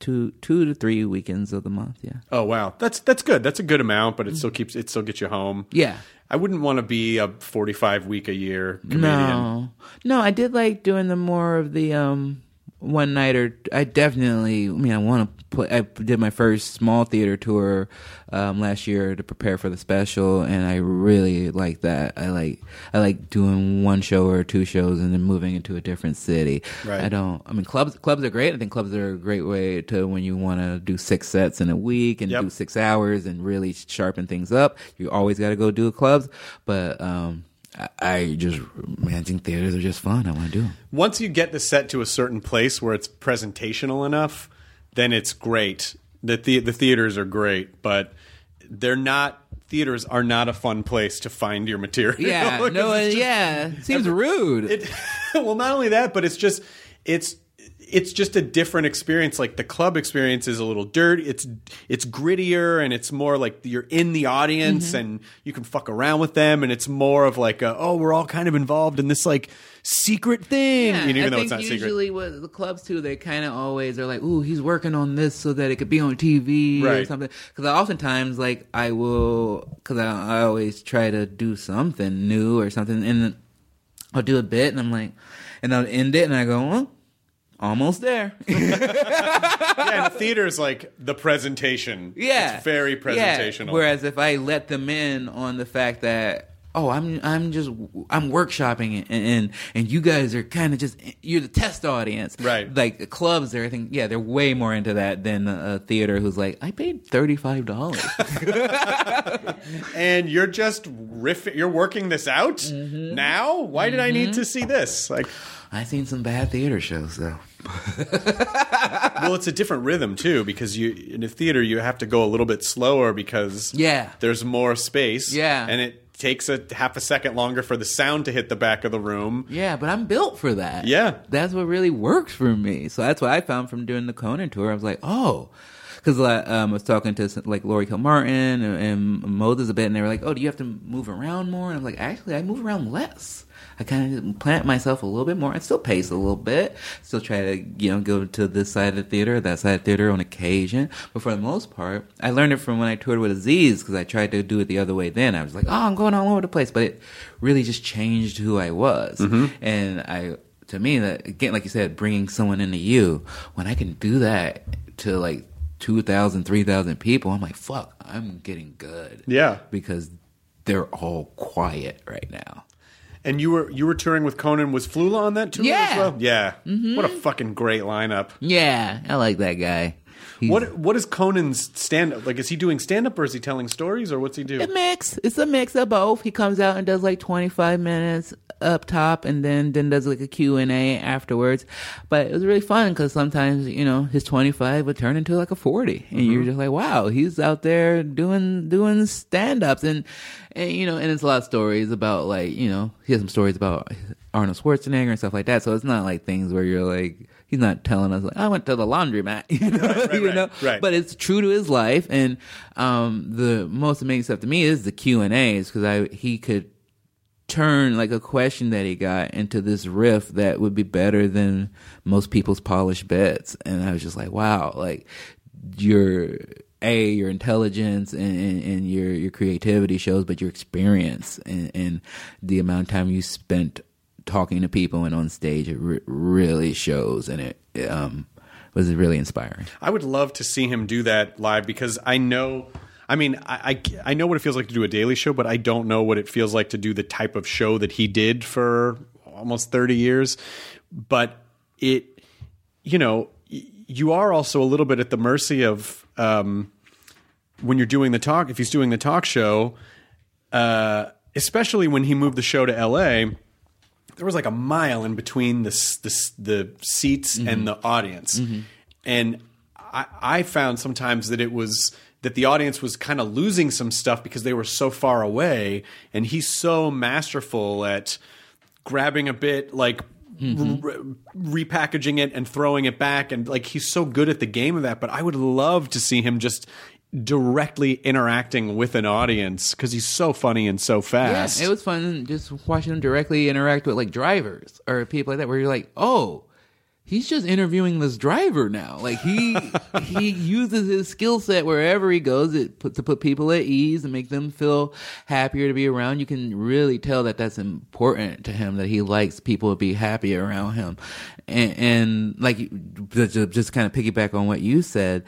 two two to three weekends of the month. Yeah. Oh wow, that's that's good. That's a good amount, but it still keeps it still gets you home. Yeah. I wouldn't want to be a forty-five week a year comedian. No, no, I did like doing the more of the um one night or I definitely, I mean, I want to play. I did my first small theater tour um, last year to prepare for the special, and I really like that. I like I like doing one show or two shows and then moving into a different city. Right. I don't. I mean, clubs clubs are great. I think clubs are a great way to when you want to do six sets in a week and Yep. do six hours and really sharpen things up. You always got to go do clubs, but um, I, I just managing theaters are just fun. I want to do them. once you get the set to a certain place where it's presentational enough, then it's great. The the, the theaters are great, but they're not. Theaters are not a fun place to find your material. Yeah, no, uh, just- yeah, seems rude. It, well, not only that, but it's just it's it's just a different experience. Like the club experience is a little dirty. It's it's grittier and it's more like you're in the audience Mm-hmm. and you can fuck around with them. And it's more of like a, oh, we're all kind of involved in this like secret thing. Yeah, you know, even I though think it's not secret. usually with the clubs too, they kind of always are like, "Ooh, he's working on this so that it could be on TV or something." Because oftentimes like I will, because I, I always try to do something new or something, and I'll do a bit, and I'm like, and I'll end it, and I go, "Well, almost there." yeah, and theater is like the presentation. Yeah, it's very Yeah. presentational. Whereas if I let them in on the fact that oh, I'm I'm just I'm workshopping it, and and, and you guys are kind of just you're the test audience, Right. Like the clubs, think yeah, they're way more into that than a, theater who's like I paid thirty five dollars. and you're just riffing. You're working this out Mm-hmm. now. Why did I need to see this? Like, I've seen some bad theater shows though. well, it's a different rhythm too because you in a theater you have to go a little bit slower because Yeah. there's more space. Yeah. and it takes a half a second longer for the sound to hit the back of the room. Yeah, but I'm built for that. Yeah. that's what really works for me. So that's what I found from doing the Conan tour. I was like, oh, because um, I was talking to like Laurie Kilmartin and, and Moses a bit, and they were like, oh, do you have to move around more? And I'm like, actually, I move around less. I kind of plant myself a little bit more. I still pace a little bit. Still try to, you know, go to this side of the theater, that side of the theater on occasion. But for the most part, I learned it from when I toured with Aziz because I tried to do it the other way then. I was like, oh, I'm going all over the place. But it really just changed who I was. Mm-hmm. And I to me, that again, like you said, bringing someone into you, when I can do that to like 2,000, 3,000 people, I'm like, fuck, I'm getting good. Yeah. Because they're all quiet right now. And you were you were touring with Conan. Was Flula on that tour Yeah. as well? Yeah. Mm-hmm. What a fucking great lineup. Yeah, I like that guy. He's What what is Conan's stand up? Like, is he doing stand up or is he telling stories or what's he do? a mix. It's a mix of both. He comes out and does like 25 minutes up top and then then does like a Q&A afterwards. But it was really fun cuz sometimes, you know, his 25 would turn into like a 40 and you're just like, "Wow, he's out there doing doing stand-ups." And and you know, and it's a lot of stories about like, you know, he has some stories about Arnold Schwarzenegger and stuff like that. So it's not like things where you're like He's not telling us like I went to the laundromat, you know, right, you right, know. right. But it's true to his life, and um, the most amazing stuff to me is the Q and A's because I he could turn like a question that he got into this riff that would be better than most people's polished bets, and I was just like, wow, like your a your intelligence and, and, and your your creativity shows, but your experience and, and the amount of time you spent talking to people and on stage, it re- really shows, and it, it um was really inspiring. I would love to see him do that live because I know. I mean, I, I I know what it feels like to do a daily show, but I don't know what it feels like to do the type of show that he did for almost thirty years. But it, you know, you are also a little bit at the mercy of um, when you're doing the talk. If he's doing the talk show, uh, especially when he moved the show to L.A there was like a mile in between the the, the seats and the audience, and I, I found sometimes that it was that the audience was kind of losing some stuff because they were so far away, and he's so masterful at grabbing a bit like. Mm-hmm. re- repackaging it and throwing it back and like he's so good at the game of that but i would love to see him just directly interacting with an audience because he's so funny and so fast Yeah, it was fun just watching him directly interact with like drivers or people like that, where you're like, oh, he's just interviewing this driver now. Like he he uses his skill set wherever he goes it put, to put people at ease and make them feel happier to be around. You can really tell that that's important to him that he likes people to be happy around him, and, and like just, just kind of piggyback on what you said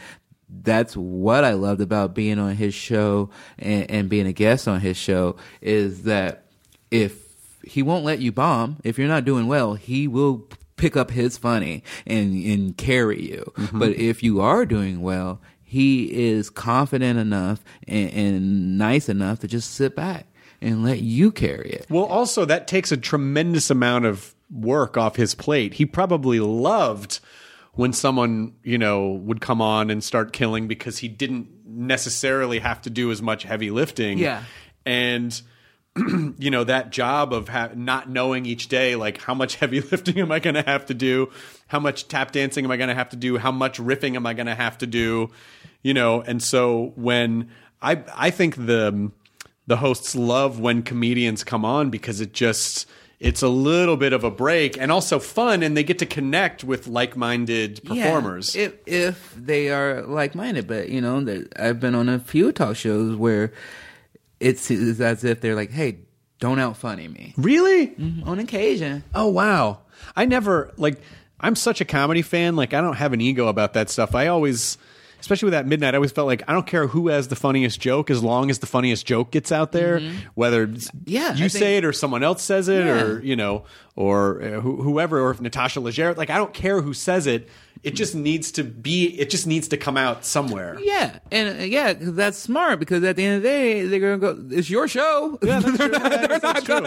that's what I loved about being on his show and, and being a guest on his show is that if he won't let you bomb, if you're not doing well, he will pick up his funny and, and carry you. Mm-hmm. But if you are doing well, he is confident enough and, and nice enough to just sit back and let you carry it. Well, also that takes a tremendous amount of work off his plate. He probably loved when someone, you know, would come on and start killing because he didn't necessarily have to do as much heavy lifting. Yeah. And you know that job of ha- not knowing each day like how much heavy lifting am i going to have to do? How much tap dancing am i going to have to do? How much riffing am i going to have to do? You know and so when i i think the the hosts love when comedians come on because it just it's a little bit of a break and also fun and they get to connect with like-minded performers. Yeah, if if they are like minded, but you know, I've been on a few talk shows where it's, it's as if they're like, "Hey, don't out funny me." really On occasion, Oh wow. I never like I'm such a comedy fan, like I don't have an ego about that stuff. I always especially with that midnight, I always felt like I don't care who has the funniest joke as long as the funniest joke gets out there, whether it's Yeah, you I say it or someone else says it Yeah. or, you know, or uh, who whoever or if Natasha Leggero, like I don't care who says it. It just needs to be it just needs to come out somewhere. yeah, and uh, yeah, 'cause that's smart because at the end of the day, they're gonna go. It's your show. Yeah, that's true. I guess that's true.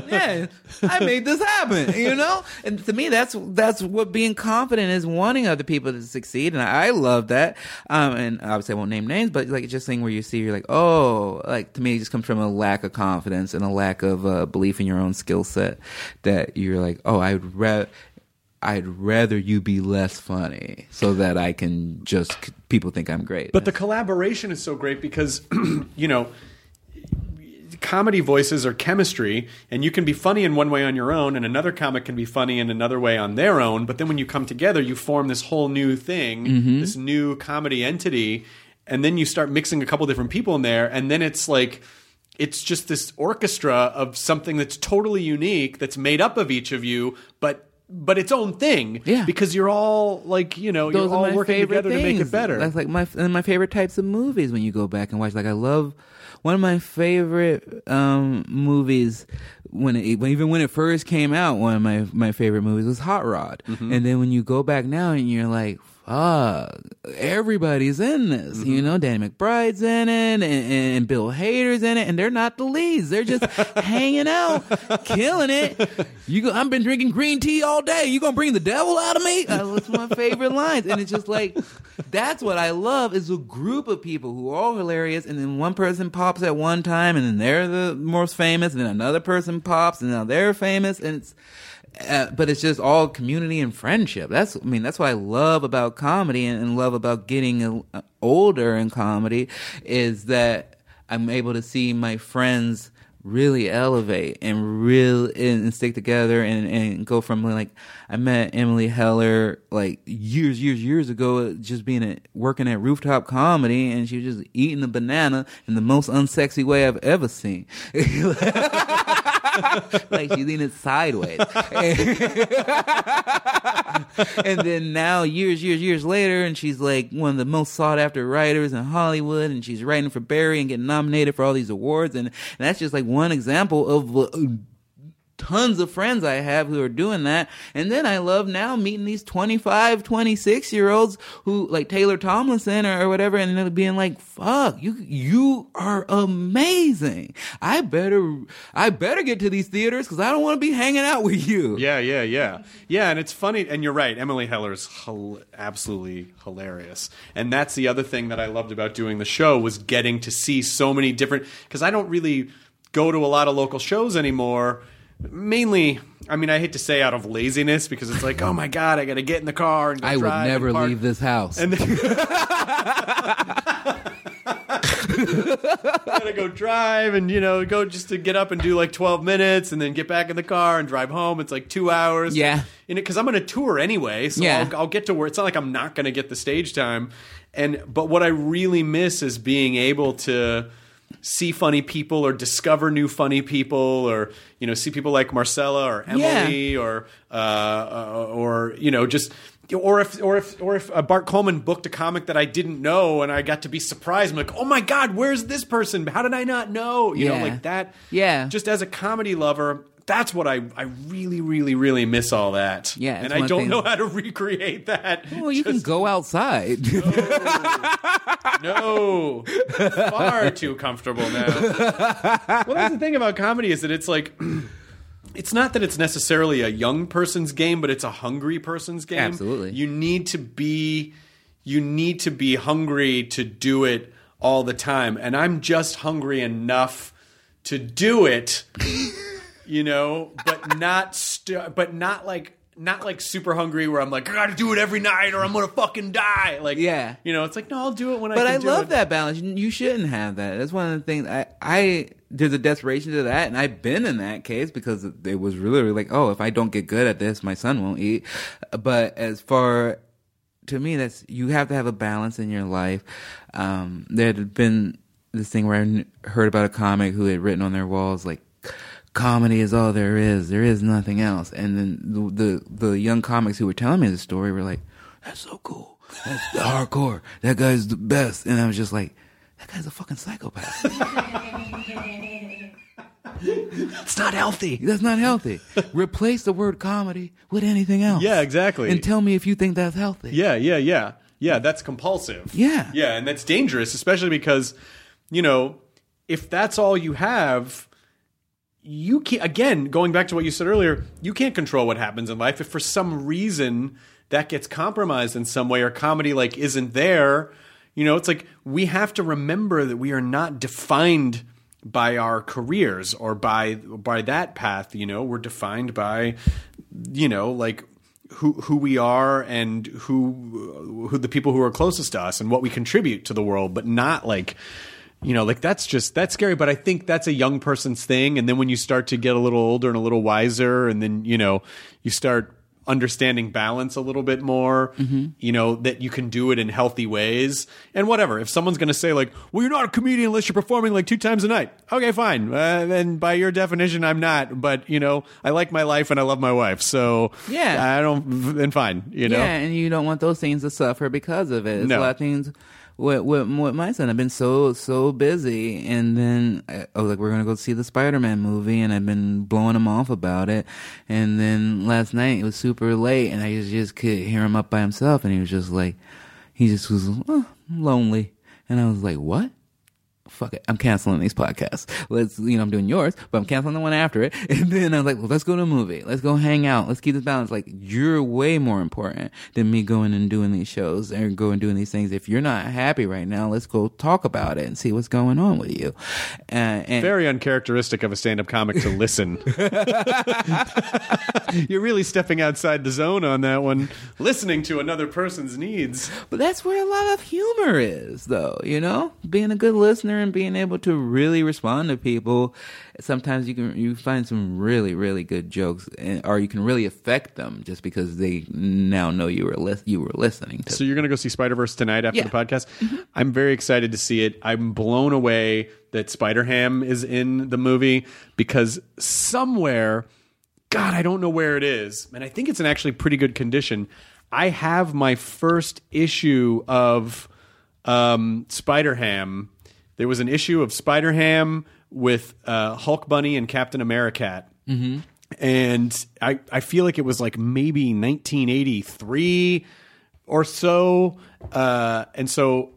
yeah, I made this happen, you know. And to me, that's that's what being confident is, wanting other people to succeed, and I love that. Um, and obviously, I won't name names, but like just thing where you see, you're like, oh, like to me, it just comes from a lack of confidence and a lack of uh, belief in your own skill set. That you're like, oh, I'd rather. I'd rather you be less funny so that I can just people think I'm great. But the collaboration is so great because, you know, comedy voices are chemistry, and you can be funny in one way on your own, and another comic can be funny in another way on their own. But then when you come together, you form this whole new thing, mm-hmm. this new comedy entity, and then you start mixing a couple different people in there, and then it's like. it's just this orchestra of something that's totally unique that's made up of each of you but but its own thing Yeah. because you're all like you know Those you're all working together to make it better That's like my and my favorite types of movies when you go back and watch. Like I love one of my favorite um, movies when it, even when it first came out. One of my my favorite movies was Hot Rod, Mm-hmm. and then when you go back now and you're like. Fuck! Everybody's in this, Mm-hmm. you know. Danny McBride's in it, and, and Bill Hader's in it, and they're not the leads. They're just hanging out, killing it. You go. I've been drinking green tea all day. You gonna bring the devil out of me? Uh, That's one of my favorite lines, and it's just like that's what I love is a group of people who are all hilarious, and then one person pops at one time, and then they're the most famous, and then another person pops, and now they're famous, and it's. Uh, but it's just all community and friendship. That's, I mean, that's what I love about comedy and, and love about getting uh, older in comedy is that I'm able to see my friends really elevate and real and, stick together and, and go from like I met Emily Heller like years years years ago just being a, working at rooftop comedy and she was just eating a banana in the most unsexy way I've ever seen like she's eating it sideways. And then now years years years later and she's like one of the most sought after writers in hollywood and she's writing for barry and getting nominated for all these awards and, and that's just like one example of uh, tons of friends I have who are doing that. And then I love now meeting these 25, 26 year olds who like Taylor Tomlinson or, or whatever and then being like, fuck, you, you are amazing. I better, I better get to these theaters because I don't want to be hanging out with you. Yeah, yeah, yeah, yeah. And it's funny, and you're right. Emily Heller's hel- absolutely hilarious, and that's the other thing that I loved about doing the show was getting to see so many different. Because I don't really go to a lot of local shows anymore. Mainly, I mean, I hate to say out of laziness because it's like, oh my god, I got to get in the car and go I would never leave this house. And then gotta go drive and you know go just to get up and do like 12 minutes and then get back in the car and drive home it's like two hours Yeah. because i'm gonna tour anyway so Yeah. I'll, I'll get to where it's not like i'm not gonna get the stage time and but what i really miss is being able to see funny people or discover new funny people or you know see people like marcella or emily or uh, uh, or you know just or if or if or if uh, Bart Coleman booked a comic that I didn't know and I got to be surprised, I'm like, oh my god, where's this person? How did I not know? You know, like that. Yeah. Just as a comedy lover, that's what I I really really really miss all that. Yeah, and I don't thing- know how to recreate that. well, you can go outside. no, far too comfortable now. well, that's the thing about comedy is that it's like. It's not that it's necessarily a young person's game, but it's a hungry person's game. Absolutely. You need to be you need to be hungry to do it all the time. And I'm just hungry enough to do it, you know, but not st- but not like not like super hungry where I'm like I got to do it every night or I'm going to fucking die. Like Yeah. You know, it's like no, I'll do it when I But I love it. that balance. You shouldn't have that. That's one of the things I I there's a desperation to that, and I've been in that case because it was really like, oh, if I don't get good at this, my son won't eat. But as far to me, that's you have to have a balance in your life. Um, there had been this thing where I heard about a comic who had written on their walls like. Comedy is all there is. There is nothing else. And then the, the the young comics who were telling me the story were like, "That's so cool. That's hardcore. That guy's the best." And I was just like, "That guy's a fucking psychopath. It's not healthy. That's not healthy. Replace the word comedy with anything else. Yeah, exactly. And tell me if you think that's healthy. Yeah, yeah, yeah. Yeah, that's compulsive. Yeah. Yeah, and that's dangerous, especially because, you know, if that's all you have, you can't, again, going back to what you said earlier, you can't control what happens in life. If for some reason that gets compromised in some way or comedy like isn't there, you know, it's like we have to remember that we are not defined by our careers or by by that path, you know, we're defined by you know, like who who we are and who who the people who are closest to us and what we contribute to the world, but not like you know, like that's just that's scary. But I think that's a young person's thing. And then when you start to get a little older and a little wiser, and then you know you start understanding balance a little bit more. You know that you can do it in healthy ways and whatever. If someone's going to say like, "Well, you're not a comedian unless you're performing like two times a night," okay, fine. Uh, then by your definition, I'm not. But you know, I like my life and I love my wife, so Yeah. I don't. Then fine. You know. Yeah, and you don't want those things to suffer because of it. It's No. a lot of things with, with with my son. I've been so so busy, and then I, I was like, "We're gonna go see the Spider Man movie," and I've been blowing him off about it. And then last night it was super late, and I just, just could hear him up by himself, and he was just like, he just was oh, lonely, and I was like, "What?" Fuck it, I'm canceling these podcasts. Let's, you know, I'm doing yours, but I'm canceling the one after it. And then I was like, well, let's go to a movie. Let's go hang out. Let's keep this balance. Like, you're way more important than me going and doing these shows and going and doing these things. If you're not happy right now, let's go talk about it and see what's going on with you. Uh, and Very uncharacteristic of a stand-up comic to listen. You're really stepping outside the zone on that one, listening to another person's needs. But that's where a lot of humor is, though, you know? Being a good listener and being able to really respond to people. Sometimes you can you find some really really good jokes, and, or you can really affect them just because they now know you were lis- you were listening to. So you're going to go see Spider Verse tonight after Yeah. the podcast. I'm very excited to see it. I'm blown away that Spider Ham is in the movie because somewhere, God, I don't know where it is, and I think it's in actually pretty good condition. I have my first issue of um, Spider Ham. There was an issue of Spider Ham with uh, Hulk Bunny and Captain Americat. Mm-hmm. And I, I feel like it was like maybe 1983 or so. Uh, and so,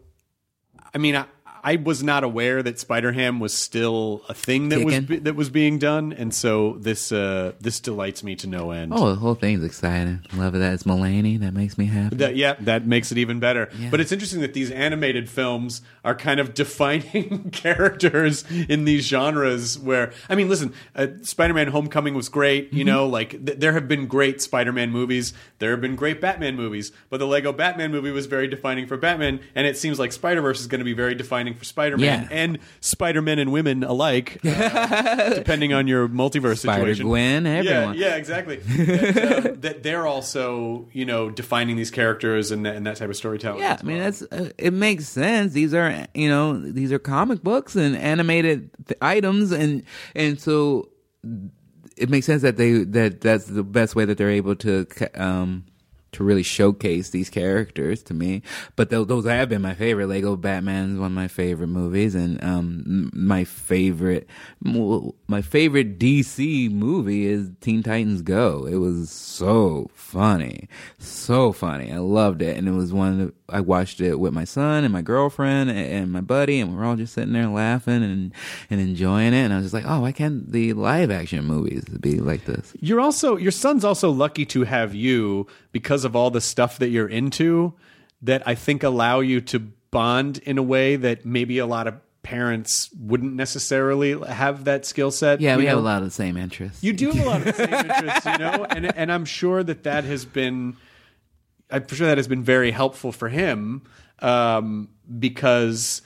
I mean, I, I was not aware that Spider Ham was still a thing that was Kicking. be, that was being done, and so this uh, this delights me to no end. Oh, the whole thing's exciting. Love that. It's Mulaney. That makes me happy. That, yeah, that makes it even better. Yeah. But it's interesting that these animated films are kind of defining characters in these genres. Where I mean, listen, uh, Spider-Man: Homecoming was great. Mm-hmm. You know, like th- there have been great Spider-Man movies. There have been great Batman movies. But the Lego Batman movie was very defining for Batman, and it seems like Spider-Verse is going to be very defining for Spider-Man Yeah. and Spider-Men and women alike, uh, depending on your multiverse situation. Spider-Gwen, everyone. Yeah, yeah, exactly. that, um, that they're also, you know, defining these characters and that, and that type of storytelling. Yeah, as I mean well. that's uh, it makes sense. These are you know these are comic books and animated th- items, and and so it makes sense that they that that's the best way that they're able to ca- um to really showcase these characters to me. But those those have been my favorite. Lego Batman is one of my favorite movies, and um my favorite my favorite DC movie is Teen Titans Go. It was so funny, so funny. I loved it, and it was one. I watched it with my son and my girlfriend and, and my buddy, and we were all just sitting there laughing and and enjoying it. And I was just like, oh, why can't the live action movies be like this? You're also your son's also lucky to have you because of all the stuff that you're into that I think allow you to bond in a way that maybe a lot of parents wouldn't necessarily have that skill set. Yeah, we have a lot of the same interests. You do have a lot of the same interests, you know, and and I'm sure that that has been, I'm sure that has been very helpful for him um, because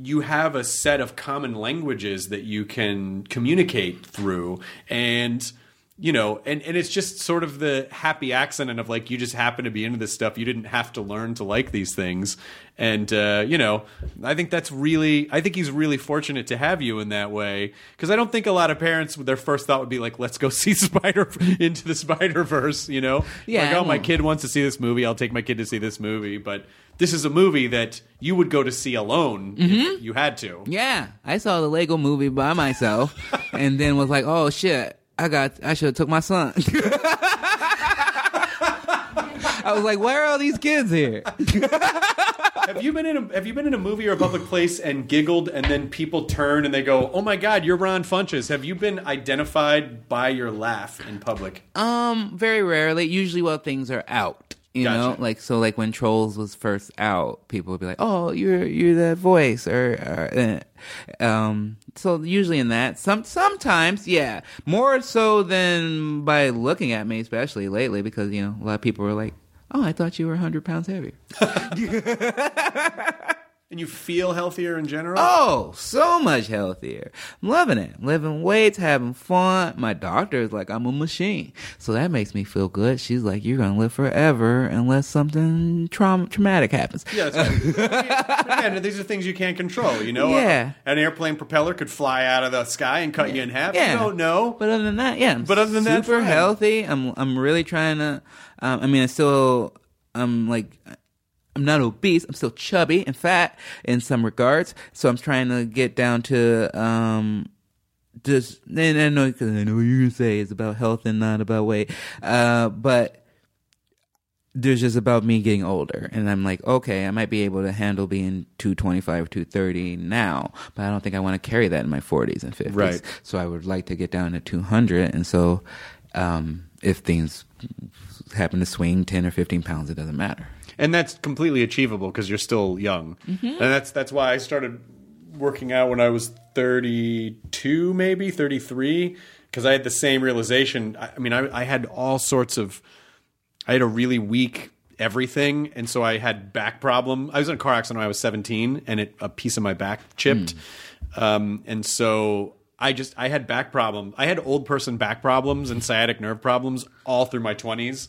you have a set of common languages that you can communicate through, and you know, and and it's just sort of the happy accident of like you just happen to be into this stuff. You didn't have to learn to like these things, and uh, you know, I think that's really, I think he's really fortunate to have you in that way. Because I don't think a lot of parents their first thought would be like, let's go see Spider into the Spider Verse, you know, Yeah, like oh my kid wants to see this movie, I'll take my kid to see this movie, but this is a movie that you would go to see alone if you had to. Yeah, I saw the Lego movie by myself, and then was like, "Oh shit, I got, I should have took my son." I was like, "Where are all these kids here?" Have you been in a Have you been in a movie or a public place and giggled, and then people turn and they go, "Oh my God, you're Ron Funches." Have you been identified by your laugh in public? Um, very rarely. Usually, while things are out, you know, like so, like when Trolls was first out, people would be like, "Oh, you're you're that voice," or, or uh, um. So usually in that, some sometimes, yeah, more so than by looking at me, especially lately, because you know a lot of people were like, "Oh, I thought you were hundred pounds heavier." And you feel healthier in general? Oh, so much healthier. I'm loving it. I'm lifting weights, having fun. My doctor is like, I'm a machine. So that makes me feel good. She's like, you're going to live forever unless something traum- traumatic happens. Yeah, that's right. I mean, these are things you can't control. You know, Yeah. an airplane propeller could fly out of the sky and cut you in half. Yeah. You don't know. But other than that, yeah. I'm But other than that, super healthy. I'm I'm really trying to. Um, I mean, I still I'm like I'm not obese. I'm still chubby and fat in some regards. So I'm trying to get down to um. Just and I know because I know what you're gonna say it's about health and not about weight, uh, but there's just about me getting older and i'm like okay i might be able to handle being 225 230 now but i don't think i want to carry that in my 40s and 50s Right. so i would like to get down to 200 and so um, if things happen to swing 10 or 15 pounds it doesn't matter and that's completely achievable because you're still young, Mm-hmm. and that's that's why I started working out when I was 32, maybe 33, because I had the same realization. I, I mean, I, I had all sorts of, I had a really weak everything, and so I had back problem. I was in a car accident when I was 17, and it a piece of my back chipped, um, and so. I just I had back problem. I had old person back problems and sciatic nerve problems all through my 20s.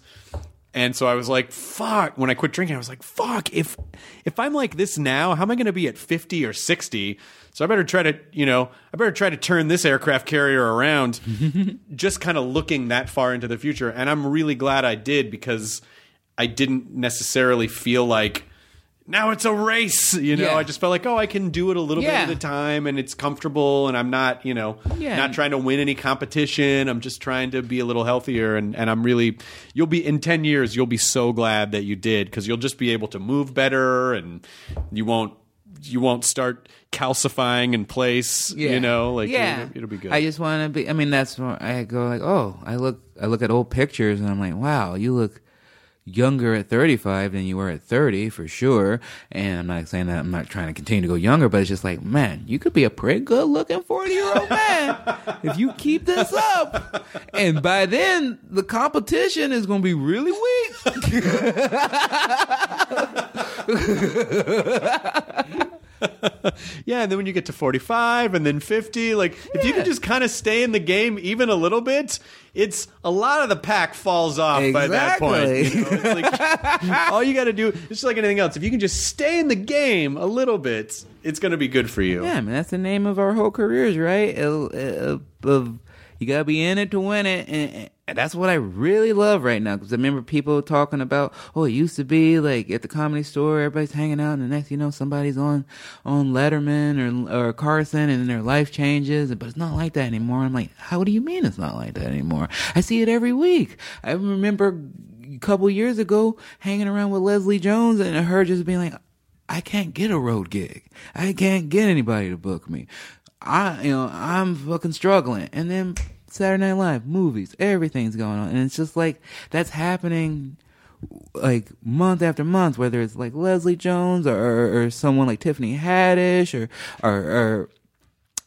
And so I was like, fuck. When I quit drinking, I was like, fuck, if if I'm like this now, how am I going to be at 50 or 60? So I better try to, you know, I better try to turn this aircraft carrier around just kind of looking that far into the future. And I'm really glad I did because I didn't necessarily feel like now it's a race, you know. Yeah. I just felt like, oh, I can do it a little Yeah. bit at a time and it's comfortable and I'm not, you know, Yeah. not trying to win any competition. I'm just trying to be a little healthier and, and I'm really you'll be in 10 years you'll be so glad that you did cuz you'll just be able to move better and you won't you won't start calcifying in place, you know, like yeah, it'll, it'll be good. I just want to be. I mean, that's where I go like, oh, I look, I look at old pictures and I'm like, wow, you look younger at 35 than you were at 30 for sure. And I'm not saying that I'm not trying to continue to go younger, but it's just like, man, you could be a pretty good looking 40 year old man if you keep this up. And by then, the competition is going to be really weak. Yeah, and then when you get to 45 and then 50, like if you can just kind of stay in the game even a little bit, it's a lot of the pack falls off by that point. You know? It's like, all you got to do, just like anything else. If you can just stay in the game a little bit, it's going to be good for you. Yeah, I mean that's the name of our whole careers, right? Of you gotta be in it to win it, and, that's what I really love right now. Because I remember people talking about, oh, it used to be like at the comedy store, everybody's hanging out, and the next you know somebody's on on Letterman or or Carson, and their life changes. But it's not like that anymore. I'm like, how do you mean it's not like that anymore? I see it every week. I remember a couple years ago hanging around with Leslie Jones, and her just being like. I can't get a road gig. I can't get anybody to book me. I, you know, I'm fucking struggling. And then Saturday Night Live, movies, everything's going on. And it's just like, that's happening like month after month, whether it's like Leslie Jones or, or, or someone like Tiffany Haddish or, or, or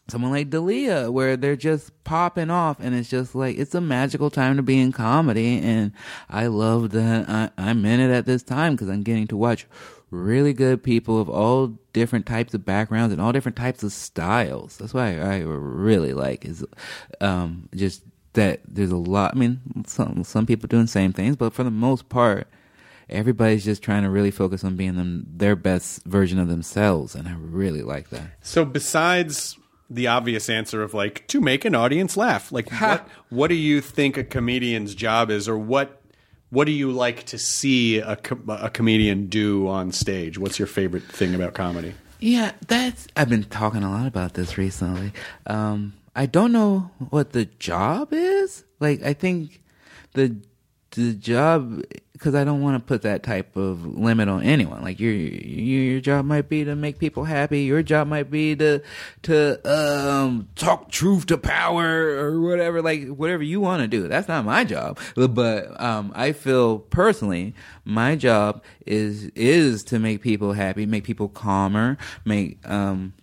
someone like Dalia, where they're just popping off, and it's just like it's a magical time to be in comedy, and I love that I, I'm in it at this time because I'm getting to watch really good people of all different types of backgrounds and all different types of styles. That's why I, I really like is um, just that there's a lot. I mean, some some people doing the same things, but for the most part. Everybody's just trying to really focus on being them their best version of themselves, and I really like that. So besides the obvious answer of like to make an audience laugh, like what what do you think a comedian's job is, or what what do you like to see a, co- a comedian do on stage? What's your favorite thing about comedy? Yeah, that's. I've been talking a lot about this recently. Um, I don't know what the job is. Like, I think the the job because I don't want to put that type of limit on anyone. Like your your your job might be to make people happy. Your job might be to to um talk truth to power or whatever. Like whatever you want to do. That's not my job. But um, I feel personally, my job is is to make people happy, make people calmer, make um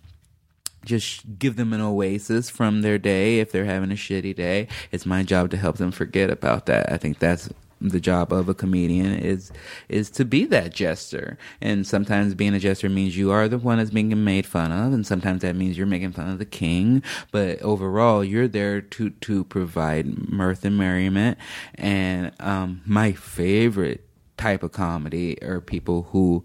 just give them an oasis from their day if they're having a shitty day. It's my job to help them forget about that. I think that's the job of a comedian is is to be that jester. And sometimes being a jester means you are the one that's being made fun of, and sometimes that means you're making fun of the king. But overall, you're there to to provide mirth and merriment. And um, my favorite type of comedy are people who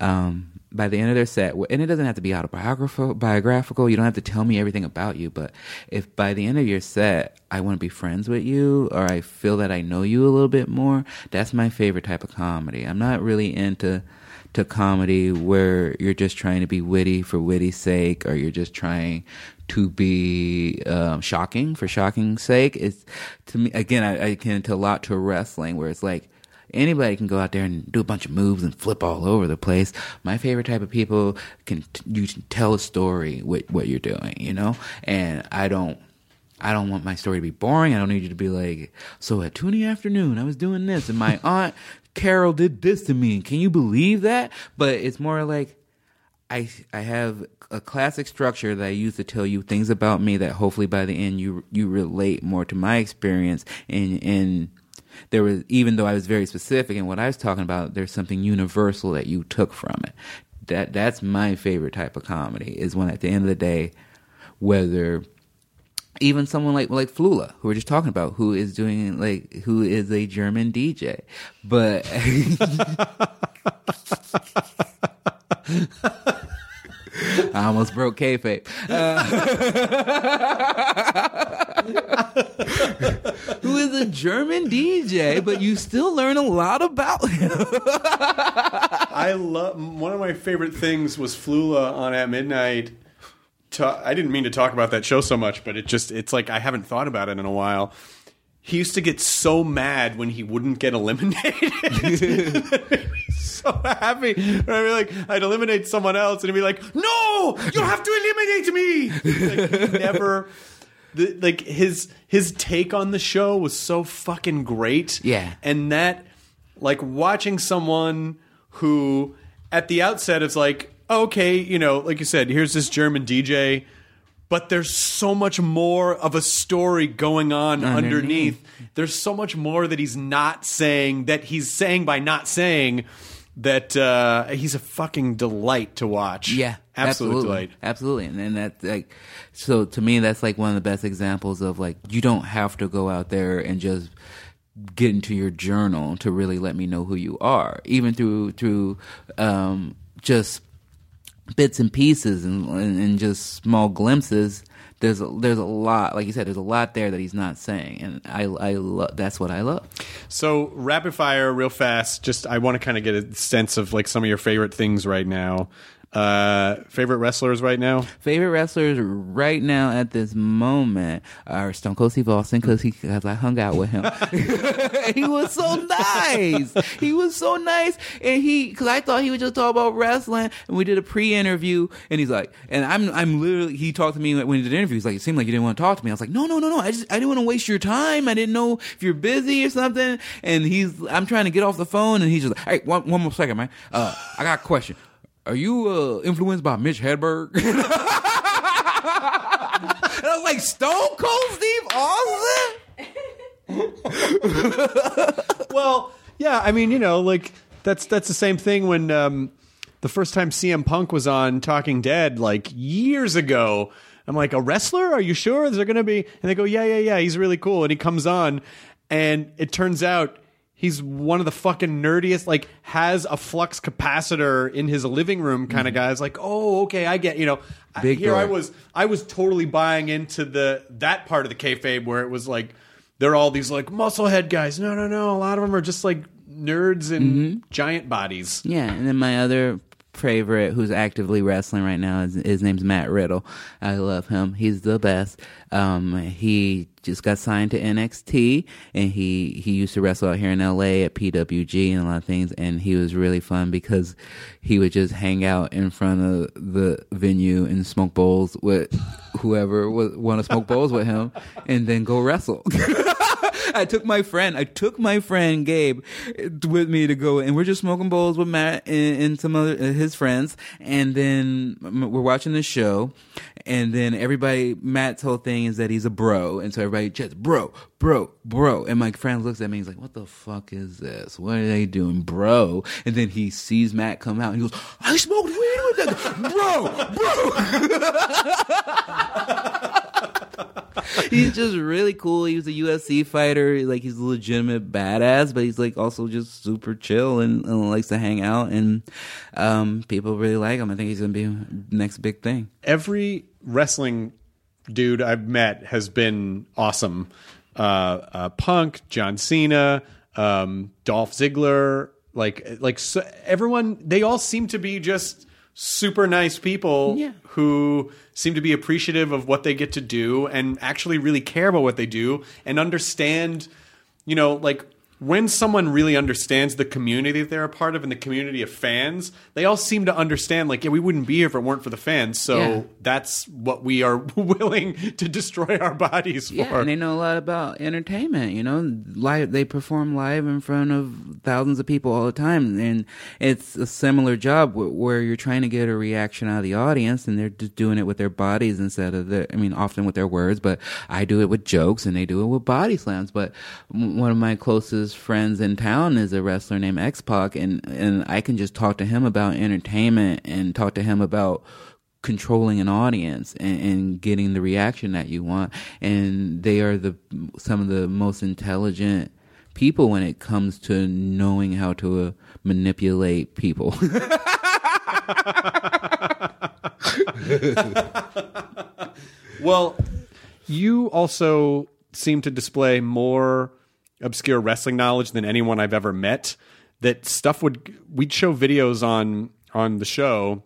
um, by the end of their set, and it doesn't have to be autobiographical, biographical. You don't have to tell me everything about you, but if by the end of your set, I want to be friends with you, or I feel that I know you a little bit more, that's my favorite type of comedy. I'm not really into to comedy where you're just trying to be witty for witty's sake, or you're just trying to be um, shocking for shocking's sake. It's to me again, I, I can to a lot to wrestling where it's like anybody can go out there and do a bunch of moves and flip all over the place. My favorite type of people can you can tell a story with what you're doing, you know. And I don't. I don't want my story to be boring. I don't need you to be like, so at two in the afternoon, I was doing this, and my aunt Carol did this to me. Can you believe that? But it's more like, I I have a classic structure that I use to tell you things about me that hopefully by the end you you relate more to my experience and and there was even though I was very specific in what I was talking about, there's something universal that you took from it. That that's my favorite type of comedy is when at the end of the day, whether even someone like like Flula, who we're just talking about, who is doing like who is a German DJ, but I almost broke kayfabe. Uh, who is a German DJ, but you still learn a lot about him. I love one of my favorite things was Flula on at midnight. I didn't mean to talk about that show so much, but it just it's like I haven't thought about it in a while. He used to get so mad when he wouldn't get eliminated. so happy. I'd be like, I'd eliminate someone else, and he'd be like, "No, you have to eliminate me." Like, he never. The, like his his take on the show was so fucking great. Yeah. and that like watching someone who at the outset is like okay you know like you said here's this german dj but there's so much more of a story going on underneath. Underneath. there's so much more that he's not saying that he's saying by not saying that uh, he's a fucking delight to watch. Yeah, absolute absolutely, delight. Absolutely, and then that's like, so to me, that's like one of the best examples of like you don't have to go out there and just get into your journal to really let me know who you are, even through through um, just bits and pieces and, and and just small glimpses. There's a, there's a lot, like you said, there's a lot there that he's not saying, and I I love that's what I love. So rapid fire, real fast. Just I want to kind of get a sense of like some of your favorite things right now. Uh, favorite wrestlers right now? Favorite wrestlers right now at this moment are Stone Cold Steve Austin because he because I hung out with him. he was so nice. He was so nice, and he because I thought he would just talk about wrestling, and we did a pre-interview, and he's like, and I'm I'm literally he talked to me when he did the interview. He's like, it seemed like you didn't want to talk to me. I was like, no, no, no, no. I just I didn't want to waste your time. I didn't know if you're busy or something. And he's I'm trying to get off the phone, and he's just like, hey, one one more second, man. Uh, I got a question. Are you uh, influenced by Mitch Hedberg? and I was like, Stone Cold Steve Austin? Well, yeah, I mean, you know, like that's that's the same thing when um, the first time CM Punk was on Talking Dead, like years ago. I'm like, a wrestler? Are you sure? Is there going to be? And they go, yeah, yeah, yeah. He's really cool. And he comes on, and it turns out he's one of the fucking nerdiest. Like, has a flux capacitor in his living room kind of mm-hmm. guys. Like, oh, okay, I get. You know, I- Big here I was. I was totally buying into the that part of the kayfabe where it was like they're all these like musclehead guys. No, no, no. A lot of them are just like nerds in mm-hmm. giant bodies. Yeah, and then my other favorite who's actively wrestling right now is his name's Matt Riddle. I love him. He's the best. Um, he just got signed to NXT and he he used to wrestle out here in LA at PWG and a lot of things and he was really fun because he would just hang out in front of the venue and smoke bowls with whoever would want to smoke bowls with him and then go wrestle. I took my friend. I took my friend Gabe with me to go, and we're just smoking bowls with Matt and, and some other uh, his friends, and then we're watching the show, and then everybody. Matt's whole thing is that he's a bro, and so everybody just bro, bro, bro, and my friend looks at me. And he's like, "What the fuck is this? What are they doing, bro?" And then he sees Matt come out, and he goes, "I smoked weed with that, bro, bro." he's just really cool. He was a UFC fighter. Like he's a legitimate badass, but he's like also just super chill and, and likes to hang out. And um, people really like him. I think he's gonna be next big thing. every wrestling dude I've met has been awesome. Uh, uh, Punk, John Cena, um, Dolph Ziggler, like like so everyone. They all seem to be just super nice people Yeah. who seem to be appreciative of what they get to do and actually really care about what they do and understand. You know, like when someone really understands the community that they're a part of and the community of fans, they all seem to understand, like, yeah, we wouldn't be here if it weren't for the fans. So Yeah. that's what we are willing to destroy our bodies for. Yeah, and they know a lot about entertainment. You know, live they perform live in front of thousands of people all the time, and it's a similar job where you're trying to get a reaction out of the audience, and they're just doing it with their bodies instead of the, I mean, often with their words, but I do it with jokes, and they do it with body slams. But one of my closest friends in town is a wrestler named X Pac, and and I can just talk to him about entertainment and talk to him about controlling an audience and, and getting the reaction that you want. And they are the some of the most intelligent people when it comes to knowing how to uh, manipulate people. Well, you also seem to display more obscure wrestling knowledge than anyone I've ever met. That stuff would we'd show videos on on the show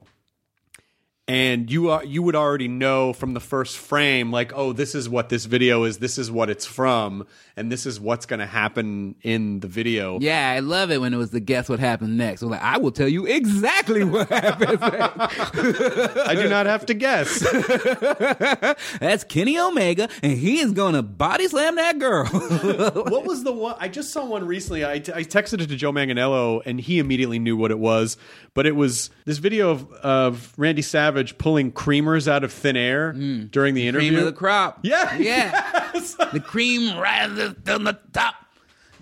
and you are you would already know from the first frame like oh this is what this video is this is what it's from and this is what's going to happen in the video yeah i love it when it was the guess what happened next I'm like i will tell you exactly what happened i do not have to guess that's kenny omega and he is gonna body slam that girl what was the one? I just saw one recently. I, I texted it to Joe Manganiello, and he immediately knew what it was. But it was this video of, of Randy Savage pulling creamers out of thin air mm. during the interview. cream of the crop Yeah. yeah the cream rises to the top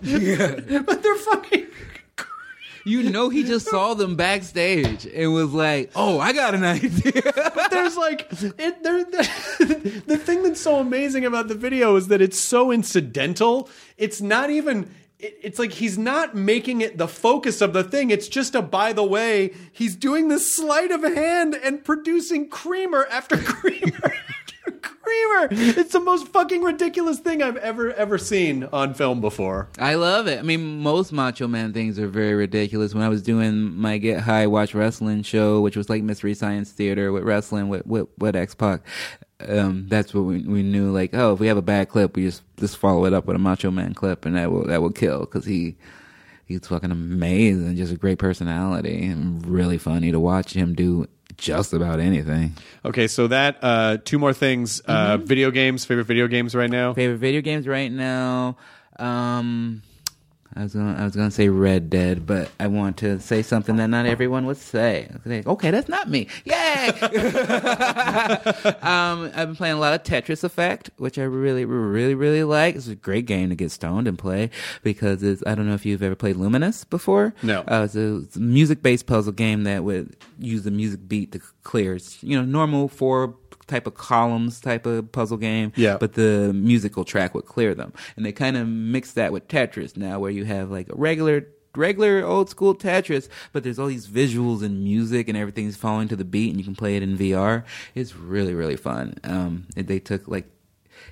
Yeah. but they're fucking. You know, he just saw them backstage and was like, "Oh, I got an idea." But there's like it. There, the, the thing that's so amazing about the video is that it's so incidental. It's not even. It, it's like he's not making it the focus of the thing. It's just a by the way. He's doing this sleight of hand and producing creamer after creamer creamer. It's the most fucking ridiculous thing I've ever ever seen on film before. I love it. I mean, most Macho Man things are very ridiculous. When I was doing my Get High Watch Wrestling show, which was like Mystery Science Theater with wrestling with with, with X Pac, um, that's what we we knew. Like, oh, if we have a bad clip, we just just follow it up with a Macho Man clip, and that will that will kill because he. He's fucking amazing, just a great personality, and really funny to watch him do just about anything. Okay, so that uh, two more things. Uh, video games. Favorite video games right now. Favorite video games right now. Um, I was gonna I was gonna say Red Dead, but I want to say something that not everyone would say. Say, Okay, that's not me. Yay! um, I've been playing a lot of Tetris Effect, which I really, really, really like. It's a great game to get stoned and play because it's. I don't know if you've ever played Lumines before. No. Uh, it's a, it's a music-based puzzle game that would use the music beat to clear. It's you know normal four type of columns type of puzzle game. Yeah. But the musical track would clear them, and they kind of mix that with Tetris now, where you have like a regular. Regular old school Tetris, but there's all these visuals and music and everything's falling to the beat, and you can play it in VR. It's really really fun. Um, they took like,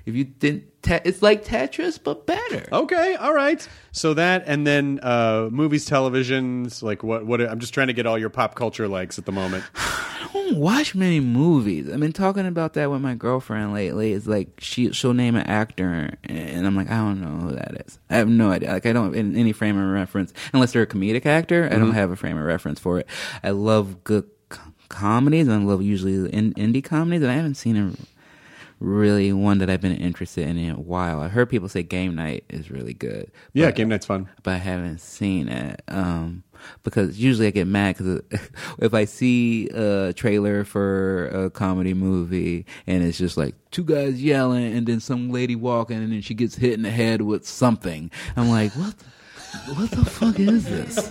if you didn't, te- it's like Tetris but better. Okay, all right. So that and then uh, movies, televisions, like what? What? I'm just trying to get all your pop culture likes at the moment. I don't watch many movies. I've been talking about that with my girlfriend lately. It's like she she'll name an actor, and I'm like, I don't know who that is. I have no idea. Like I don't in any frame of reference unless they're a comedic actor. I don't have a frame of reference for it. I love good co- comedies, and I love usually in, indie comedies, and I haven't seen a really one that I've been interested in in a while. I heard people say Game Night is really good. Yeah, but- game night's fun. but I haven't seen it. Um, because usually I get mad because uh, if I see a trailer for a comedy movie and it's just like two guys yelling and then some lady walking and then she gets hit in the head with something, I'm like, what? The, what the fuck is this?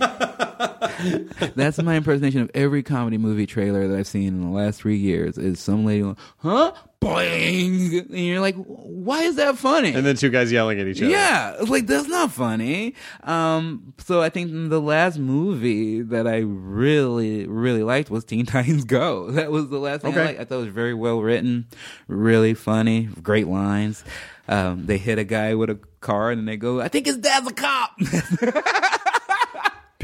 That's my impersonation of every comedy movie trailer that I've seen in the last three years. Is some lady going, huh? Boing! And you're like, why is that funny? And then two guys yelling at each other. Yeah, it's like that's not funny. Um, so I think the last movie that I really, really liked was Teen Titans Go. That was the last thing Okay. I liked. I thought it was very well written, really funny, great lines. Um, they hit a guy with a car and then they go, "I think his dad's a cop."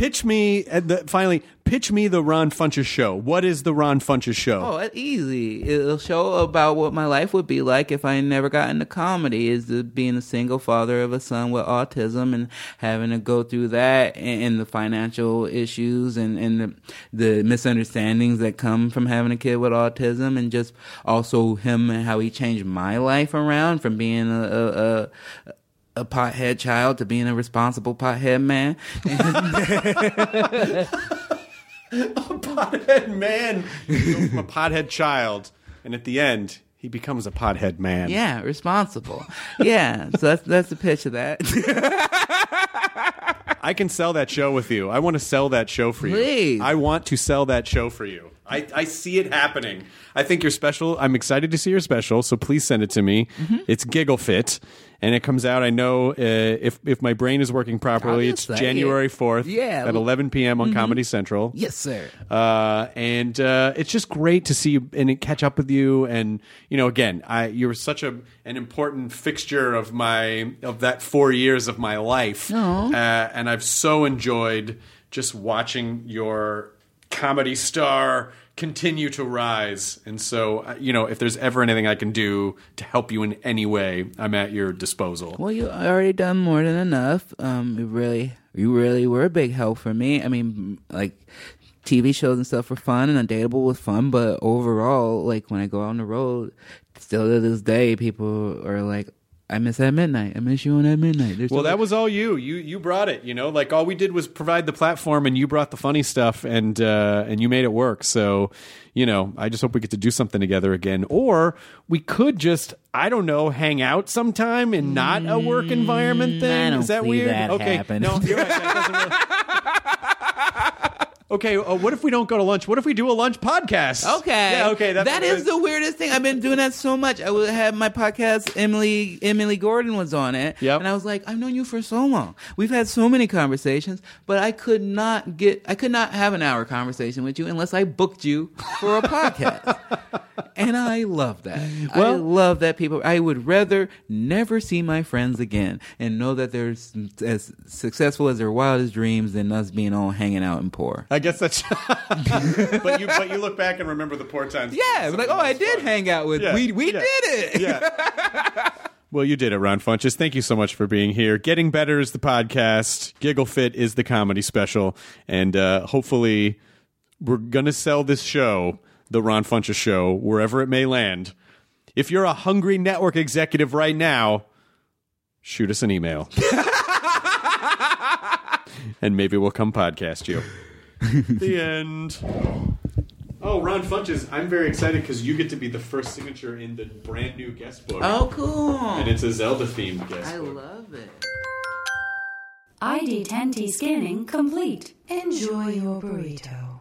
Pitch me at the finally. Pitch me the Ron Funches show. What is the Ron Funches show? Oh, easy. It'll show about what my life would be like if I never got into comedy. Is being a single father of a son with autism and having to go through that and, and the financial issues and, and the, the misunderstandings that come from having a kid with autism and just also him and how he changed my life around from being a, a, a a pothead child to being a responsible pothead man. A pothead man. From a pothead child, and at the end, he becomes a pothead man. Yeah, responsible. Yeah, so that's that's the pitch of that. I can sell that show with you. I want to sell that show for you. Please. I want to sell that show for you. I, I see it happening. I think your special. I'm excited to see your special, so please send it to me. Mm-hmm. It's Giggle Fit, and it comes out. I know uh, if if my brain is working properly, it's say. January fourth Yeah. at 11 p.m. on Comedy Central. yes, sir. uh, and uh, it's just great to see you and catch up with you. And you know, again, I you're such a an important fixture of my of that four years of my life, uh, and I've so enjoyed just watching your comedy star continue to rise. And so, uh, you know, if there's ever anything I can do to help you in any way, I'm at your disposal. Well, you already done more than enough. Um, you really, you really were a big help for me. I mean, like TV shows and stuff were fun, and Undateable was fun, but overall, like when I go out on the road, still to this day, people are like, "I miss that midnight. I miss you on that midnight." There's Well, that was all you. You you brought it. You know, like all we did was provide the platform, and you brought the funny stuff, and uh, and you made it work. So, you know, I just hope we get to do something together again, or we could just, I don't know, hang out sometime in not a work environment. Then Mm, I don't is that see weird? that okay, happen. no, you're right. That doesn't Okay, uh, what if we don't go to lunch? What if we do a lunch podcast? Okay. Yeah, okay. That's that is the weirdest thing. I've been doing that so much. I would have my podcast. Emily Emily Gordon was on it, Yep. and I was like, I've known you for so long. We've had so many conversations, but I could not get. I could not have an hour conversation with you unless I booked you for a podcast. and I love that. I love that people. I would rather never see my friends again and know that they're as successful as their wildest dreams than us being all hanging out and poor. I guess that's. but you but you look back and remember the poor times. Yeah, like oh, I did hang out with. Yeah, we we yeah, did it. Yeah. Well, you did it, Ron Funches. Thank you so much for being here. Getting Better is the podcast. Giggle Fit is the comedy special. And uh, hopefully, we're going to sell this show, the Ron Funches show, wherever it may land. If you're a hungry network executive right now, shoot us an email. and maybe we'll come podcast you. The end. Oh, Ron Funches, I'm very excited because you get to be the first signature in the brand new guest book. Oh, cool. And it's a Zelda themed guest I book. love it. ID10T scanning complete. Enjoy your burrito.